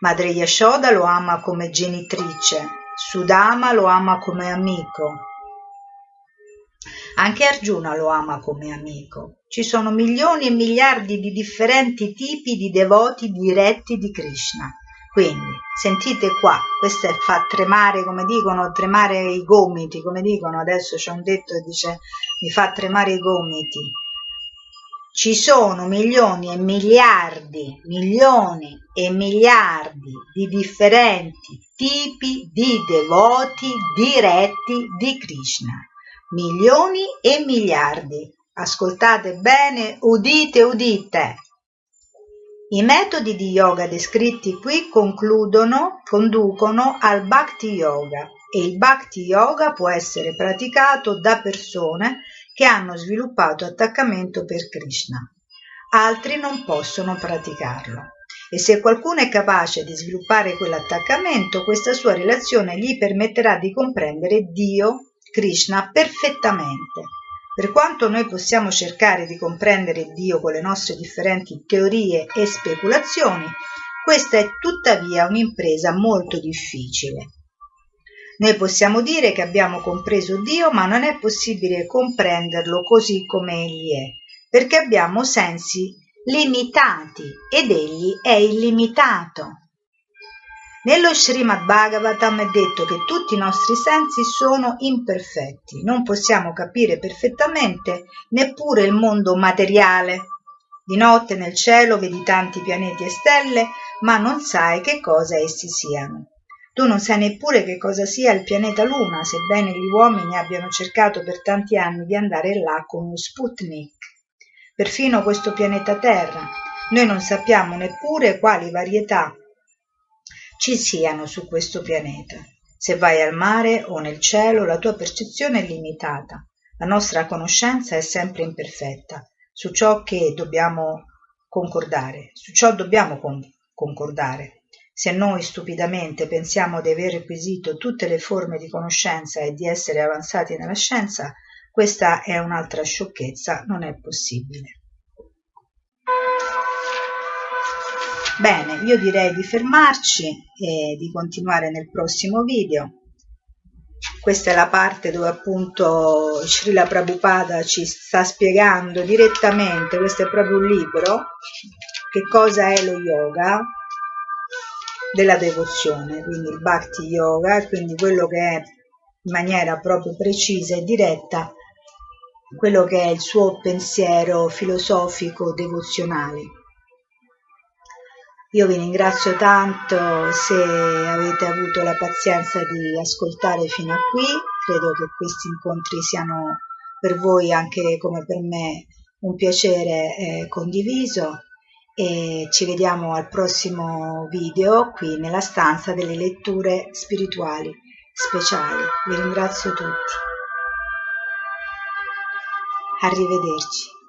Madre Yashoda lo ama come genitrice, Sudama lo ama come amico, anche Arjuna lo ama come amico. Ci sono milioni e miliardi di differenti tipi di devoti diretti di Krishna. Quindi, sentite qua, questo fa tremare, come dicono, tremare i gomiti, come dicono, adesso c'è un detto che dice mi fa tremare i gomiti. Ci sono milioni e miliardi, milioni e miliardi di differenti tipi di devoti diretti di Krishna milioni e miliardi. Ascoltate bene, udite, udite. I metodi di yoga descritti qui concludono, conducono al Bhakti Yoga e il Bhakti Yoga può essere praticato da persone che hanno sviluppato attaccamento per Krishna. Altri non possono praticarlo. E se qualcuno è capace di sviluppare quell'attaccamento, questa sua relazione gli permetterà di comprendere Dio Krishna perfettamente. Per quanto noi possiamo cercare di comprendere Dio con le nostre differenti teorie e speculazioni, questa è tuttavia un'impresa molto difficile. Noi possiamo dire che abbiamo compreso Dio, ma non è possibile comprenderlo così come Egli è, perché abbiamo sensi limitati ed Egli è illimitato. Nello Srimad Bhagavatam è detto che tutti i nostri sensi sono imperfetti, non possiamo capire perfettamente neppure il mondo materiale. Di notte nel cielo vedi tanti pianeti e stelle, ma non sai che cosa essi siano. Tu non sai neppure che cosa sia il pianeta Luna, sebbene gli uomini abbiano cercato per tanti anni di andare là con un Sputnik. Perfino questo pianeta Terra. Noi non sappiamo neppure quali varietà ci siano su questo pianeta. Se vai al mare o nel cielo, la tua percezione è limitata. La nostra conoscenza è sempre imperfetta. Su ciò che dobbiamo concordare, su ciò dobbiamo con- concordare. Se noi stupidamente pensiamo di aver acquisito tutte le forme di conoscenza e di essere avanzati nella scienza, questa è un'altra sciocchezza, non è possibile. Bene, io direi di fermarci e di continuare nel prossimo video. Questa è la parte dove appunto Srila Prabhupada ci sta spiegando direttamente, questo è proprio un libro, che cosa è lo yoga della devozione, quindi il Bhakti Yoga, quindi quello che è in maniera proprio precisa e diretta quello che è il suo pensiero filosofico devozionale. Io vi ringrazio tanto se avete avuto la pazienza di ascoltare fino a qui, credo che questi incontri siano per voi anche come per me un piacere eh, condiviso e ci vediamo al prossimo video qui nella stanza delle letture spirituali speciali. Vi ringrazio tutti. Arrivederci.